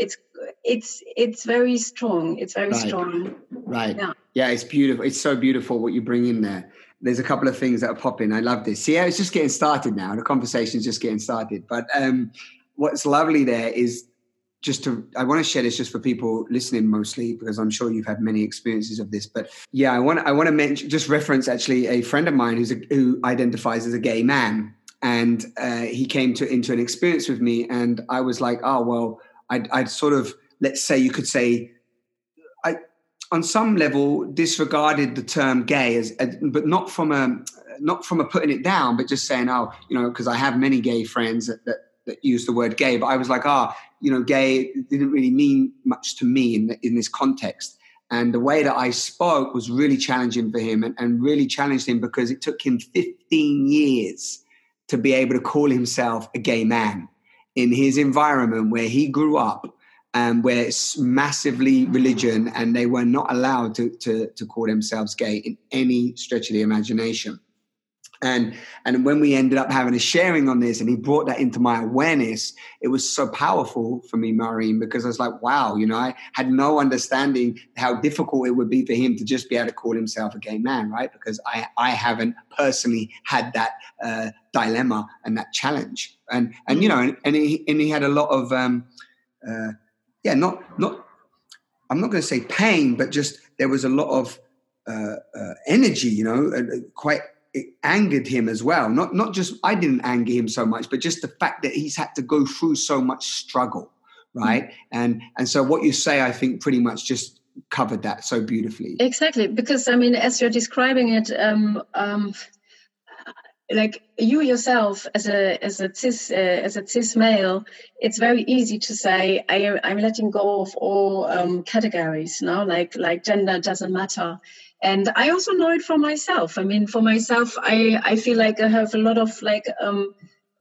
it's it's it's very strong it's very Right. strong Right. Yeah. Yeah, it's beautiful. It's so beautiful what you bring in there. There's a couple of things that are popping. I love this. See, it's just getting started now. The conversation's just getting started. But um, what's lovely there is just to, I want to share this just for people listening mostly, because I'm sure you've had many experiences of this. But yeah, I want, I want to mention, just reference actually a friend of mine who's a, who identifies as a gay man. And uh, he came to into an experience with me, and I was like, oh, well, I'd, I'd sort of, let's say you could say, I, on some level disregarded the term gay as, as- but not from a not from a putting it down but just saying oh you know because i have many gay friends that, that that use the word gay but i was like ah you know gay didn't really mean much to me in in this context. And the way that i spoke was really challenging for him and, and really challenged him because it took him 15 years to be able to call himself a gay man in his environment where he grew up um, where it's massively religion and they were not allowed to, to, to call themselves gay in any stretch of the imagination. And, and when we ended up having a sharing on this and he brought that into my awareness, it was so powerful for me, Maureen, because I was like, wow, you know, I had no understanding how difficult it would be for him to just be able to call himself a gay man, right? Because I, I haven't personally had that uh, dilemma and that challenge. And, and you know, and, and, he, and he had a lot of, um, uh, yeah, not not. I'm not going to say pain, but just there was a lot of uh, uh, energy. You know, uh, quite it angered him as well. Not not just I didn't anger him so much, but just the fact that he's had to go through so much struggle, right? And and so what you say, I think, pretty much just covered that so beautifully. exactly because i mean as you're describing it um, um, like you yourself as a as a cis uh, as a cis male it's very easy to say I, i'm letting go of all um, categories now like like gender doesn't matter and i also know it for myself i mean for myself i i feel like i have a lot of like um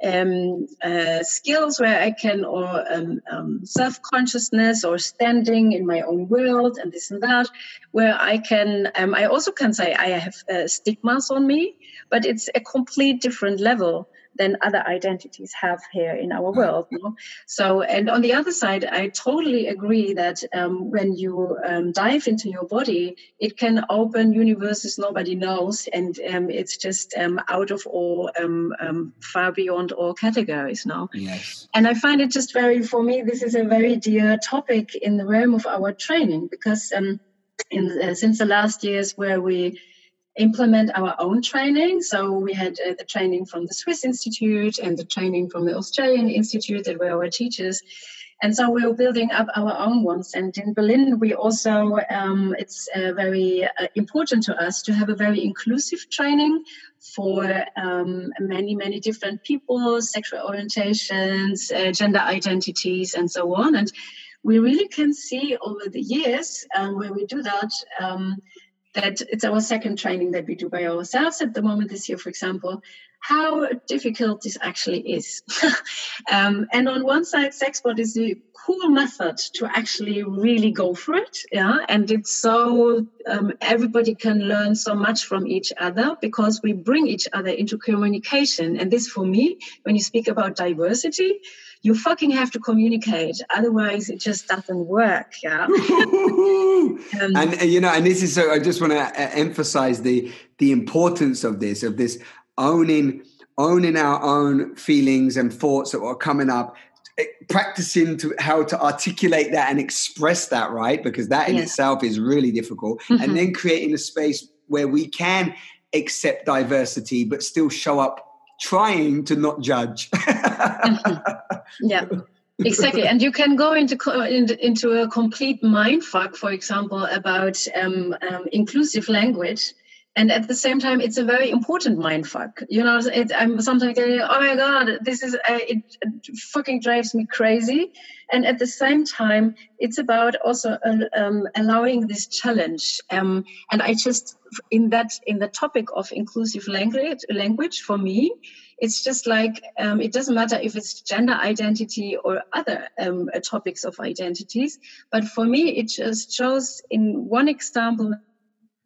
um, uh, skills where I can, or um, um, self consciousness, or standing in my own world, and this and that, where I can. Um, I also can say I have uh, stigmas on me, but it's a complete different level than other identities have here in our world. No? So, and on the other side, I totally agree that um, when you um, dive into your body, it can open universes nobody knows, and um, it's just um, out of all, um, um, far beyond all categories now. Yes. And I find it just very, for me, this is a very dear topic in the realm of our training because um, in, uh, since the last years where we implement our own training, so we had uh, the training from the Swiss Institute and the training from the Australian Institute that were our teachers. And so we were building up our own ones. And in Berlin, we also, um, it's uh, very uh, important to us to have a very inclusive training for um, many, many different people, sexual orientations, uh, gender identities, and so on. And we really can see over the years um, where we do that. That it's our second training that we do by ourselves at the moment this year, for example, how difficult this actually is. um, and on one side, SexBod is a cool method to actually really go for it. Yeah. And it's so um, everybody can learn so much from each other because we bring each other into communication. And this, for me, when you speak about diversity, you fucking have to communicate. Otherwise, it just doesn't work. Yeah. and uh, you know, and this is so. I just want to uh, emphasize the the importance of this, of this owning owning our own feelings and thoughts that are coming up eh, practicing to how to articulate that and express that right because that in Yeah. itself is really difficult Mhm. and then creating a space where we can accept diversity but still show up trying to not judge. Yeah exactly. And you can go into into, into a complete mind fuck for example about um, um, inclusive language and at the same time it's a very important mind fuck. You know i'm sometimes going oh my god this is uh, it, it fucking drives me crazy. And at the same time it's about also uh, um, allowing this challenge um, and i just in that in the topic of inclusive language language for me it's just like um, it doesn't matter if it's gender identity or other um, topics of identities but for me it just shows in one example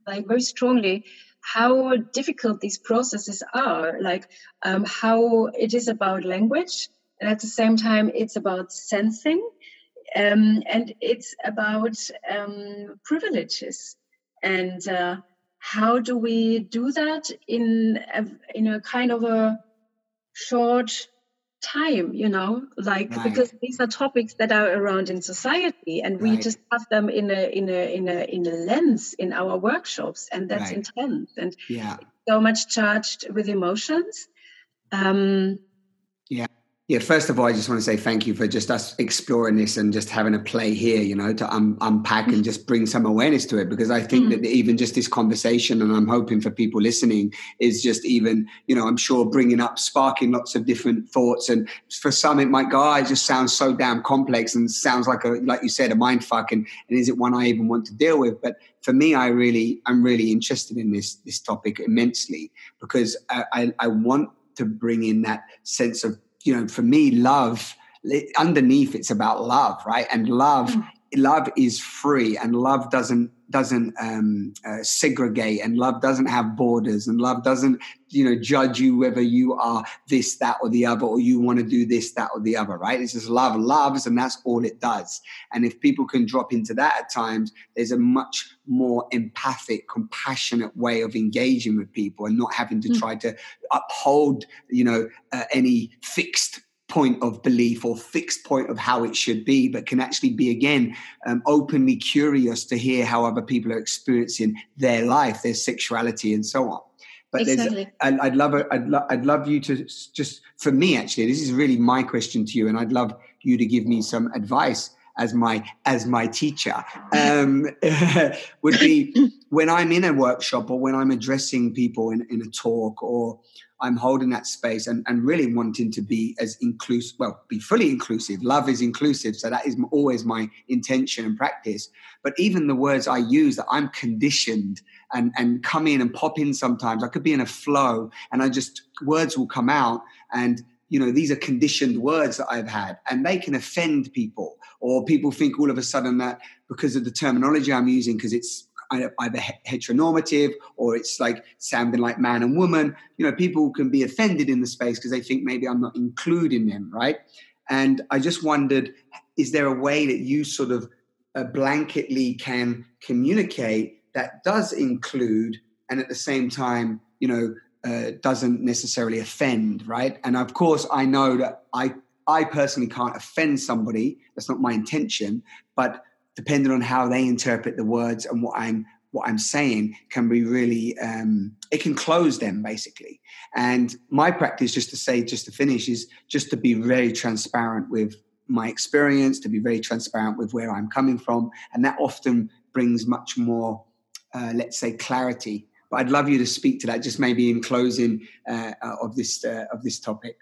like very strongly how difficult these processes are, like um, how it is about language, and at the same time, it's about sensing, um, and it's about um, privileges. And uh, how do we do that in a, in a kind of a short time you know like right. because these are topics that are around in society and we right. just have them in a in a in a in a lens in our workshops and that's right. intense and yeah so much charged with emotions um yeah first of all, I just want to say thank you for just us exploring this and just having a play here, you know, to um, unpack and just bring some awareness to it. Because I think mm-hmm. that even just this conversation, and I'm hoping for people listening, is just even, you know, I'm sure bringing up, sparking lots of different thoughts. And for some, it might go, oh, it just sounds so damn complex and sounds like a, like you said, a mind fuck. And, and is it one I even want to deal with? But for me, I really, I'm really interested in this this topic immensely because I, I, I want to bring in that sense of you know, for me, love underneath it's about love, right? And love, mm. Love is free, and love doesn't doesn't um, uh, segregate, and love doesn't have borders, and love doesn't you know judge you whether you are this, that, or the other, or you want to do this, that, or the other, right? It's just love loves, and that's all it does. And if people can drop into that at times, there's a much more empathic, compassionate way of engaging with people and not having to mm. try to uphold, you know, uh, any fixed point of belief or fixed point of how it should be, but can actually be again um, openly curious to hear how other people are experiencing their life, their sexuality, and so on. But exactly. there's, I'd love, I'd, lo- I'd love you to just, for me, actually, this is really my question to you, and I'd love you to give me some advice as my as my teacher um, would be when I'm in a workshop or when I'm addressing people in, in a talk or I'm holding that space and, and really wanting to be as inclusive, well, be fully inclusive. Love is inclusive. So that is always my intention and practice. But even the words I use that I'm conditioned and, and come in and pop in sometimes, I could be in a flow and I just, words will come out and you know these are conditioned words that i've had and they can offend people or people think all of a sudden that because of the terminology i'm using because it's either heteronormative or it's like sounding like man and woman you know people can be offended in the space because they think maybe i'm not including them right and i just wondered is there a way that you sort of uh, blanketly can communicate that does include and at the same time you know uh, doesn't necessarily offend, right? And of course, I know that I I personally can't offend somebody. That's not my intention. But depending on how they interpret the words and what I'm what I'm saying, can be really um, it can close them basically. And my practice, just to say, just to finish, is just to be very transparent with my experience, to be very transparent with where I'm coming from, and that often brings much more, uh, let's say, clarity but I'd love you to speak to that, just maybe in closing uh, of this uh, of this topic.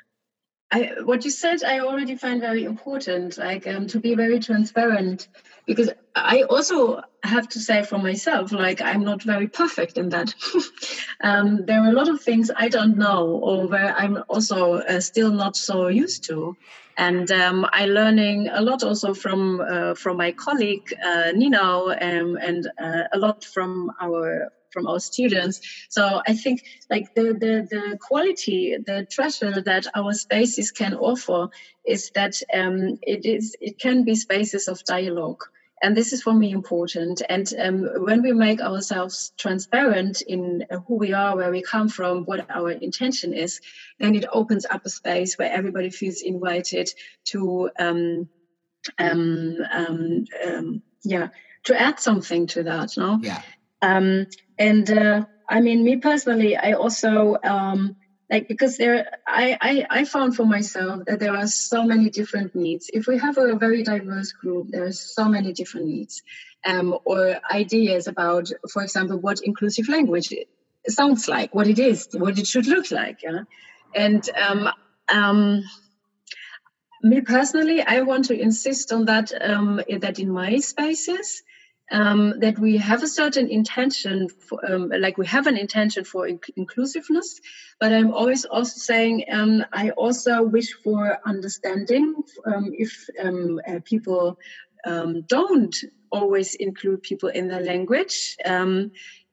I, what you said, I already find very important, like um, to be very transparent, because I also have to say for myself, like I'm not very perfect in that. um, there are a lot of things I don't know, or where I'm also uh, still not so used to, and um, I learning a lot also from uh, from my colleague uh, Nino, um, and uh, a lot from our from our students. So I think like the the, the quality, the treasure that our spaces can offer is that um, it is it can be spaces of dialogue. And this is for me important. And um, when we make ourselves transparent in who we are, where we come from, what our intention is, then it opens up a space where everybody feels invited to, um, um, um, um yeah, to add something to that. No? Yeah. And uh, I mean, me personally, I also um, like because there, I, I I found for myself that there are so many different needs. If we have a very diverse group, there are so many different needs, um, or ideas about, for example, what inclusive language sounds like, what it is, what it should look like. Yeah? And um, um, me personally, I want to insist on that um, that in my spaces um, that we have a certain intention, for, um, like we have an intention for inc- inclusiveness, but I'm always also saying um, I also wish for understanding um, if um, uh, people um, don't always include people in their language.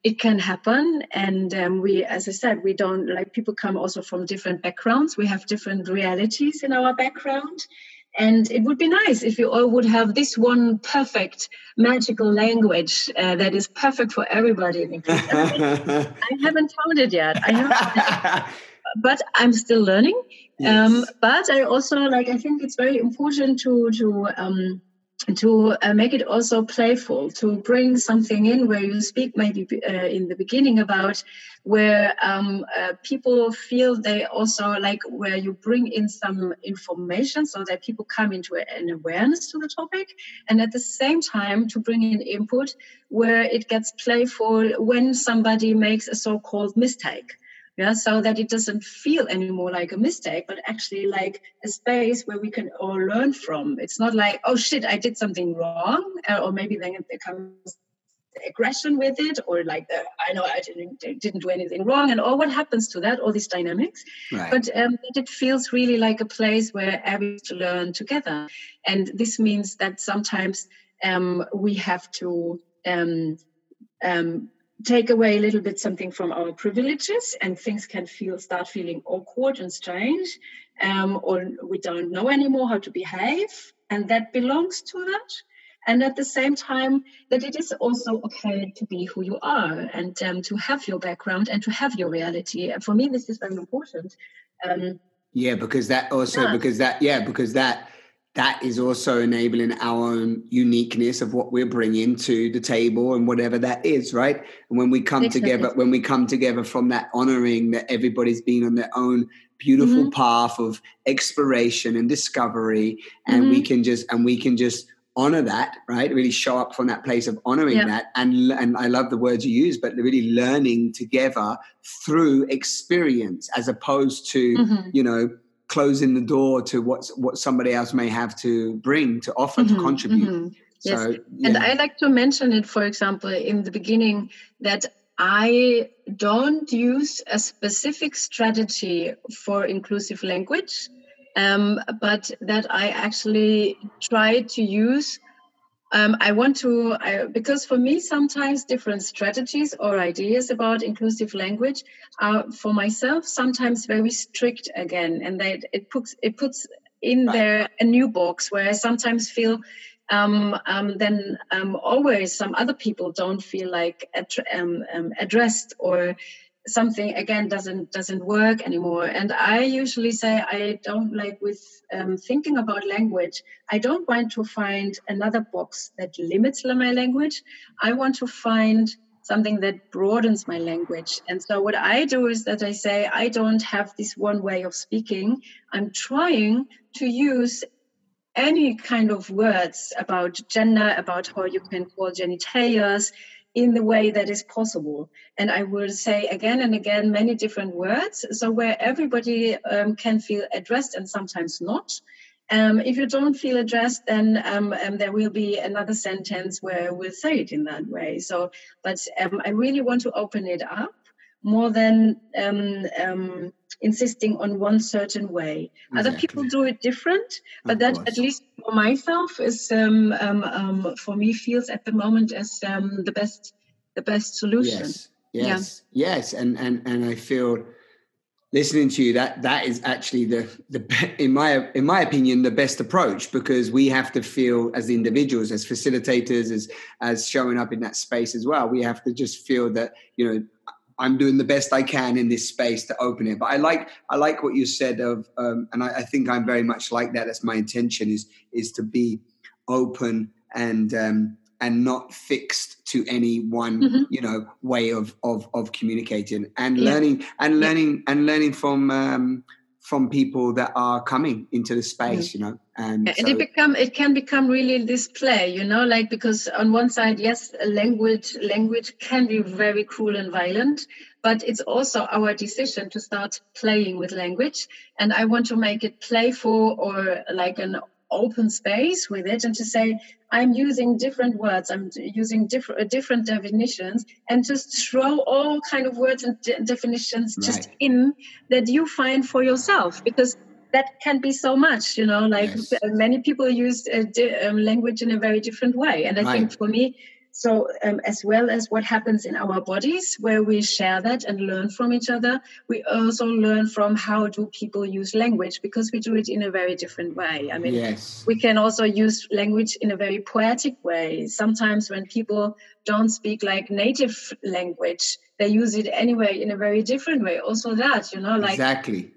it can happen and um, we as i said we don't like people come also from different backgrounds we have different realities in our background and it would be nice if you all would have this one perfect magical language uh, that is perfect for everybody i haven't found it yet. I haven't but i'm still learning. Um, yes. um, but i also like i think it's very important to to um, to uh, make it also playful, to bring something in where you speak maybe uh, in the beginning about where um, uh, people feel they also like where you bring in some information so that people come into an awareness to the topic, and at the same time to bring in input where it gets playful when somebody makes a so-called mistake yeah so that it doesn't feel anymore like a mistake but actually like a space where we can all learn from. It's not like oh shit i did something wrong uh, or maybe then it becomes aggression with it or like the, i know i didn't didn't do anything wrong and all what happens to that all these dynamics. Right. but um, it feels really like a place where everyone's to learn together. And this means that sometimes um, we have to um, um, take away a little bit something from our privileges and things can feel start feeling awkward and strange um, or we don't know anymore how to behave and that belongs to that and at the same time that it is also okay to be who you are and um, to have your background and to have your reality and for me this is very important um, yeah because that also yeah. because that yeah because that that is also enabling our own uniqueness of what we're bringing to the table and whatever that is right and when we come exactly. together when we come together from that honoring that everybody's been on their own beautiful mm-hmm. path of exploration and discovery and mm-hmm. we can just and we can just honor that right really show up from that place of honoring yeah. that and and i love the words you use but really learning together through experience as opposed to mm-hmm. you know closing the door to what what somebody else may have to bring to offer mm-hmm, to contribute mm-hmm. yes. So, yeah. and i like to mention it for example in the beginning that i don't use a specific strategy for inclusive language um, but that i actually try to use um, I want to, I, because for me, sometimes different strategies or ideas about inclusive language are for myself sometimes very strict again, and that it puts it puts in right. there a new box where I sometimes feel um, um, then um, always some other people don't feel like um, um, addressed or something again doesn't doesn't work anymore. And i usually say i don't like with um, thinking about language i don't want to find another box that limits my language. I want to find something that broadens my language. And so what i do is that i say i don't have this one way of speaking. I'm trying to use any kind of words about gender about how you can call genitalia in the way that is possible. And I will say again and again many different words, so where everybody um, can feel addressed and sometimes not. Um, if you don't feel addressed, then um, um there will be another sentence where we'll say it in that way. So, but um, I really want to open it up more than um, insisting on one certain way. Exactly. Other people do it different, but that at least for myself is um, um, um, for me feels at the moment as um, the best the best solution. Yes, yes, yeah. yes, and and and I feel listening to you that that is actually the the in my in my opinion the best approach because we have to feel as individuals as facilitators as as showing up in that space as well we have to just feel that you know I'm doing the best I can in this space to open it. But I like I like what you said of, um, and I, I, think I'm very much like that. That's my intention is is to be open and um, and not fixed to any one mm-hmm. you know way of of of communicating and yeah. learning and learning yeah. and learning from um, from people that are coming into the space you know? And, and so, it become it can become really this play you know? Like because on one side yes language language can be very cruel and violent but it's also our decision to start playing with language. And i want to make it playful or like an open space with it and to say i'm using different words i'm using different uh, different definitions and just throw all kind of words and de- definitions right. just in that you find for yourself because that can be so much you know like yes. many people use uh, di- um, language in a very different way and i right. think for me so um, as well as what happens in our bodies where we share that and learn from each other we also learn from how do people use language because we do it in a very different way. I mean yes. we can also use language in a very poetic way. Sometimes when people don't speak like native language they use it anyway in a very different way. Also that you know like exactly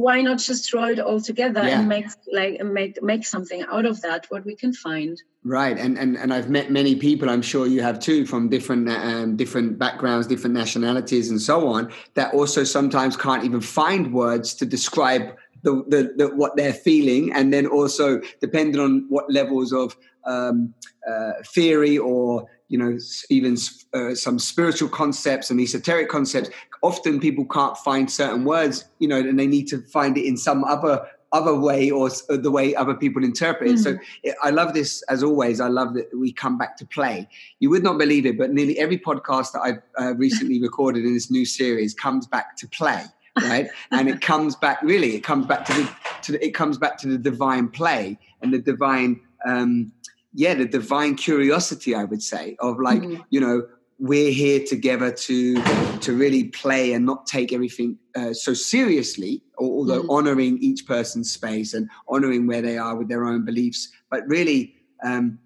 why not just throw it all together Yeah. and make like make make something out of that what we can find Right, and, and and I've met many people. I'm sure you have too, from different um, different backgrounds, different nationalities, and so on. That also sometimes can't even find words to describe the, the, the what they're feeling, and then also depending on what levels of um, uh, theory or you know even uh, some spiritual concepts and esoteric concepts. Often people can't find certain words, you know, and they need to find it in some other other way or the way other people interpret it. So I love this as always. I love that we come back to play. You would not believe it, but nearly every podcast that I've uh, recently recorded in this new series comes back to play, right? and it comes back really. It comes back to the to the, it comes back to the divine play and the divine. Um, yeah, the divine curiosity, I would say, of like, Mhm. you know, we're here together to to really play and not take everything uh, so seriously, al- although Mhm. honoring each person's space and honoring where they are with their own beliefs. But really, um,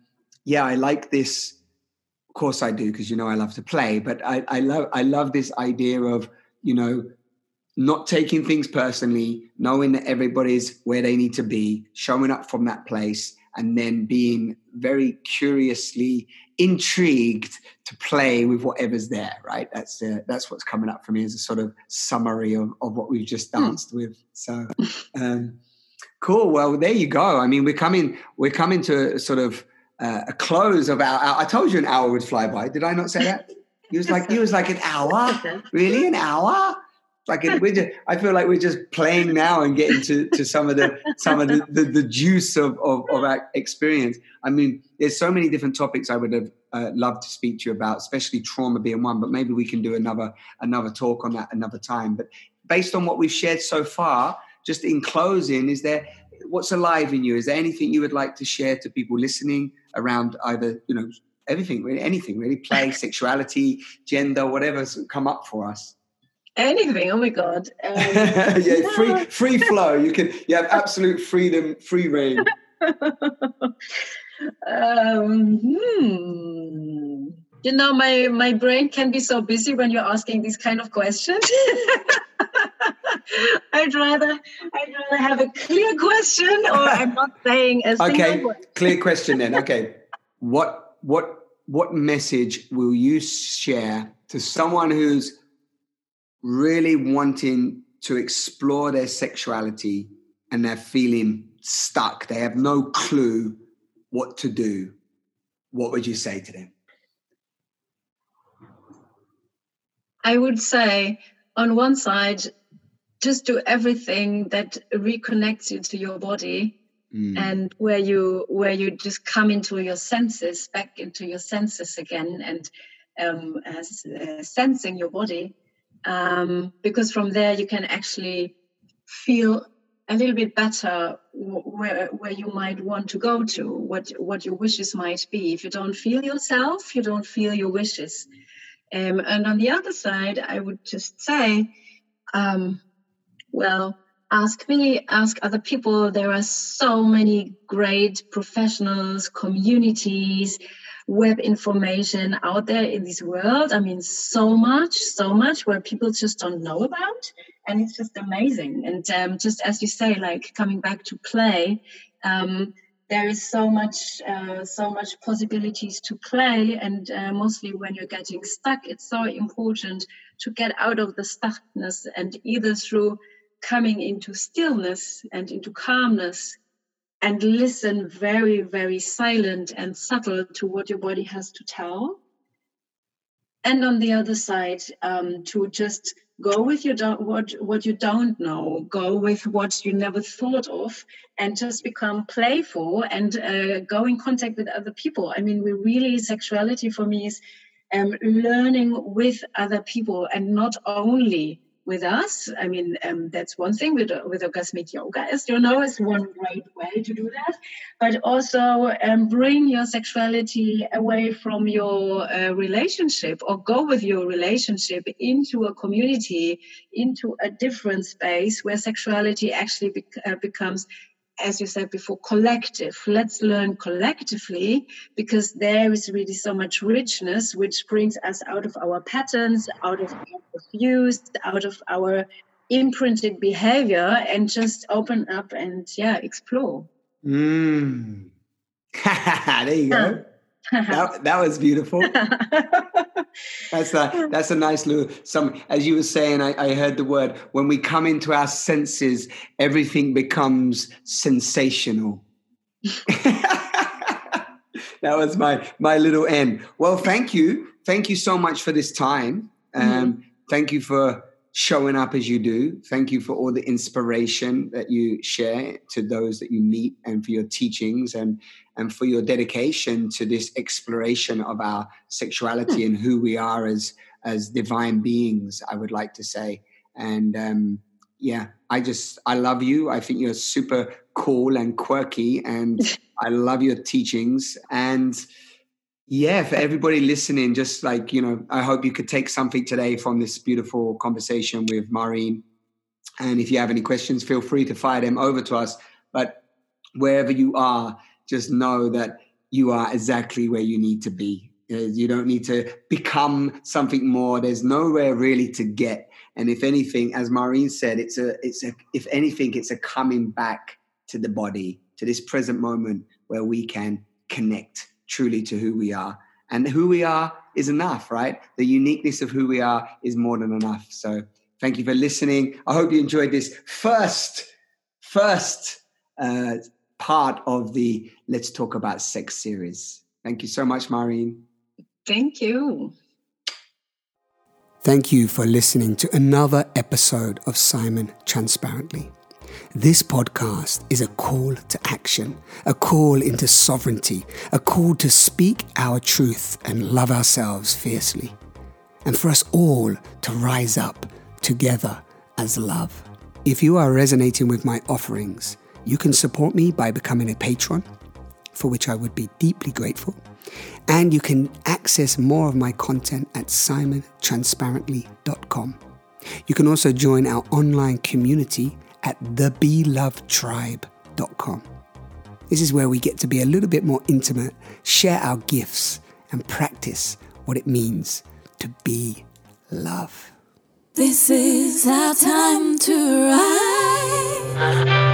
yeah, I like this. Of course, I do because you know I love to play. But I, I love I love this idea of you know not taking things personally, knowing that everybody's where they need to be, showing up from that place, and then being very curiously intrigued to play with whatever's there. Right? That's uh, that's what's coming up for me as a sort of summary of, of what we've just Hmm. danced with. So. Um, Cool. Well, there you go. I mean, we're coming. We're coming to a sort of uh, a close of our, our. I told you an hour would fly by. Did I not say that? He was like, he was like an hour. Really, an hour? Like it, we're just, I feel like we're just playing now and getting to, to some of the some of the, the, the juice of, of, of our experience. I mean, there's so many different topics I would have uh, loved to speak to you about, especially trauma being one. But maybe we can do another another talk on that another time. But based on what we've shared so far, just in closing, is there what's alive in you? Is there anything you would like to share to people listening around either you know everything, anything really, play, sexuality, gender, whatever's come up for us? Anything oh my god um, yeah, free free flow. You can you have absolute freedom, free reign. um, hmm. you know my my brain can be so busy when you're asking these kind of questions i'd rather i'd rather have a clear question or i'm not saying a Okay, clear question then. Okay, what what what message will you share to someone who's really wanting to explore their sexuality and they're feeling stuck? They have no clue what to do. What would you say to them? I would say, on one side, just do everything that reconnects you to your body Mm. and where you where you just come into your senses, back into your senses again, and um, as, uh, sensing your body, um, because from there you can actually feel a little bit better wh- where where you might want to go to, what what your wishes might be. If you don't feel yourself, you don't feel your wishes. Um, and on the other side, I would just say, um, well, ask me, ask other people. There are so many great professionals, communities, web information out there in this world. I mean, so much, so much where people just don't know about. And it's just amazing. And um, just as you say, like coming back to play, um, there is so much uh, so much possibilities to play and uh, mostly when you're getting stuck it's so important to get out of the stuckness and either through coming into stillness and into calmness and listen very very silent and subtle to what your body has to tell. And on the other side um, to just go with your don't, what what you don't know go with what you never thought of and just become playful and uh, go in contact with other people. I mean we really sexuality for me is um, learning with other people and not only with us. I mean, um, that's one thing with, with orgasmic yoga, as you know, is one great way to do that. But also um, bring your sexuality away from your uh, relationship or go with your relationship into a community, into a different space where sexuality actually uh, becomes as you said before, collective. Let's learn collectively because there is really so much richness which brings us out of our patterns, out of our views, out of our imprinted behavior and just open up and yeah, explore. Mm. there you go. That, that was beautiful. that's a that's a nice little sum as you were saying I, I heard the word when we come into our senses everything becomes sensational that was my my little end well thank you thank you so much for this time um, mm-hmm. thank you for showing up as you do. Thank you for all the inspiration that you share to those that you meet and for your teachings and and for your dedication to this exploration of our sexuality and who we are as as divine beings i would like to say. And um, yeah i just i love you. I think you're super cool and quirky and i love your teachings. And yeah for everybody listening just like you know i hope you could take something today from this beautiful conversation with maureen and if you have any questions feel free to fire them over to us but wherever you are just know that you are exactly where you need to be. Uh, you don't need to become something more. There's nowhere really to get. And if anything, as Maureen said, it's a, it's a, if anything, it's a coming back to the body, to this present moment where we can connect truly to who we are. And who we are is enough, right? The uniqueness of who we are is more than enough. So thank you for listening. I hope you enjoyed this first, first uh, part of the Let's Talk About Sex series. Thank you so much, Maureen. Thank you. Thank you for listening to another episode of Simon Transparently. This podcast is a call to action, a call into sovereignty, a call to speak our truth and love ourselves fiercely, and for us all to rise up together as love. If you are resonating with my offerings, you can support me by becoming a patron, for which I would be deeply grateful. And you can access more of my content at simontransparently.com. You can also join our online community at thebelovedtribe.com. This is where we get to be a little bit more intimate, share our gifts, and practice what it means to be love. This is our time to rise.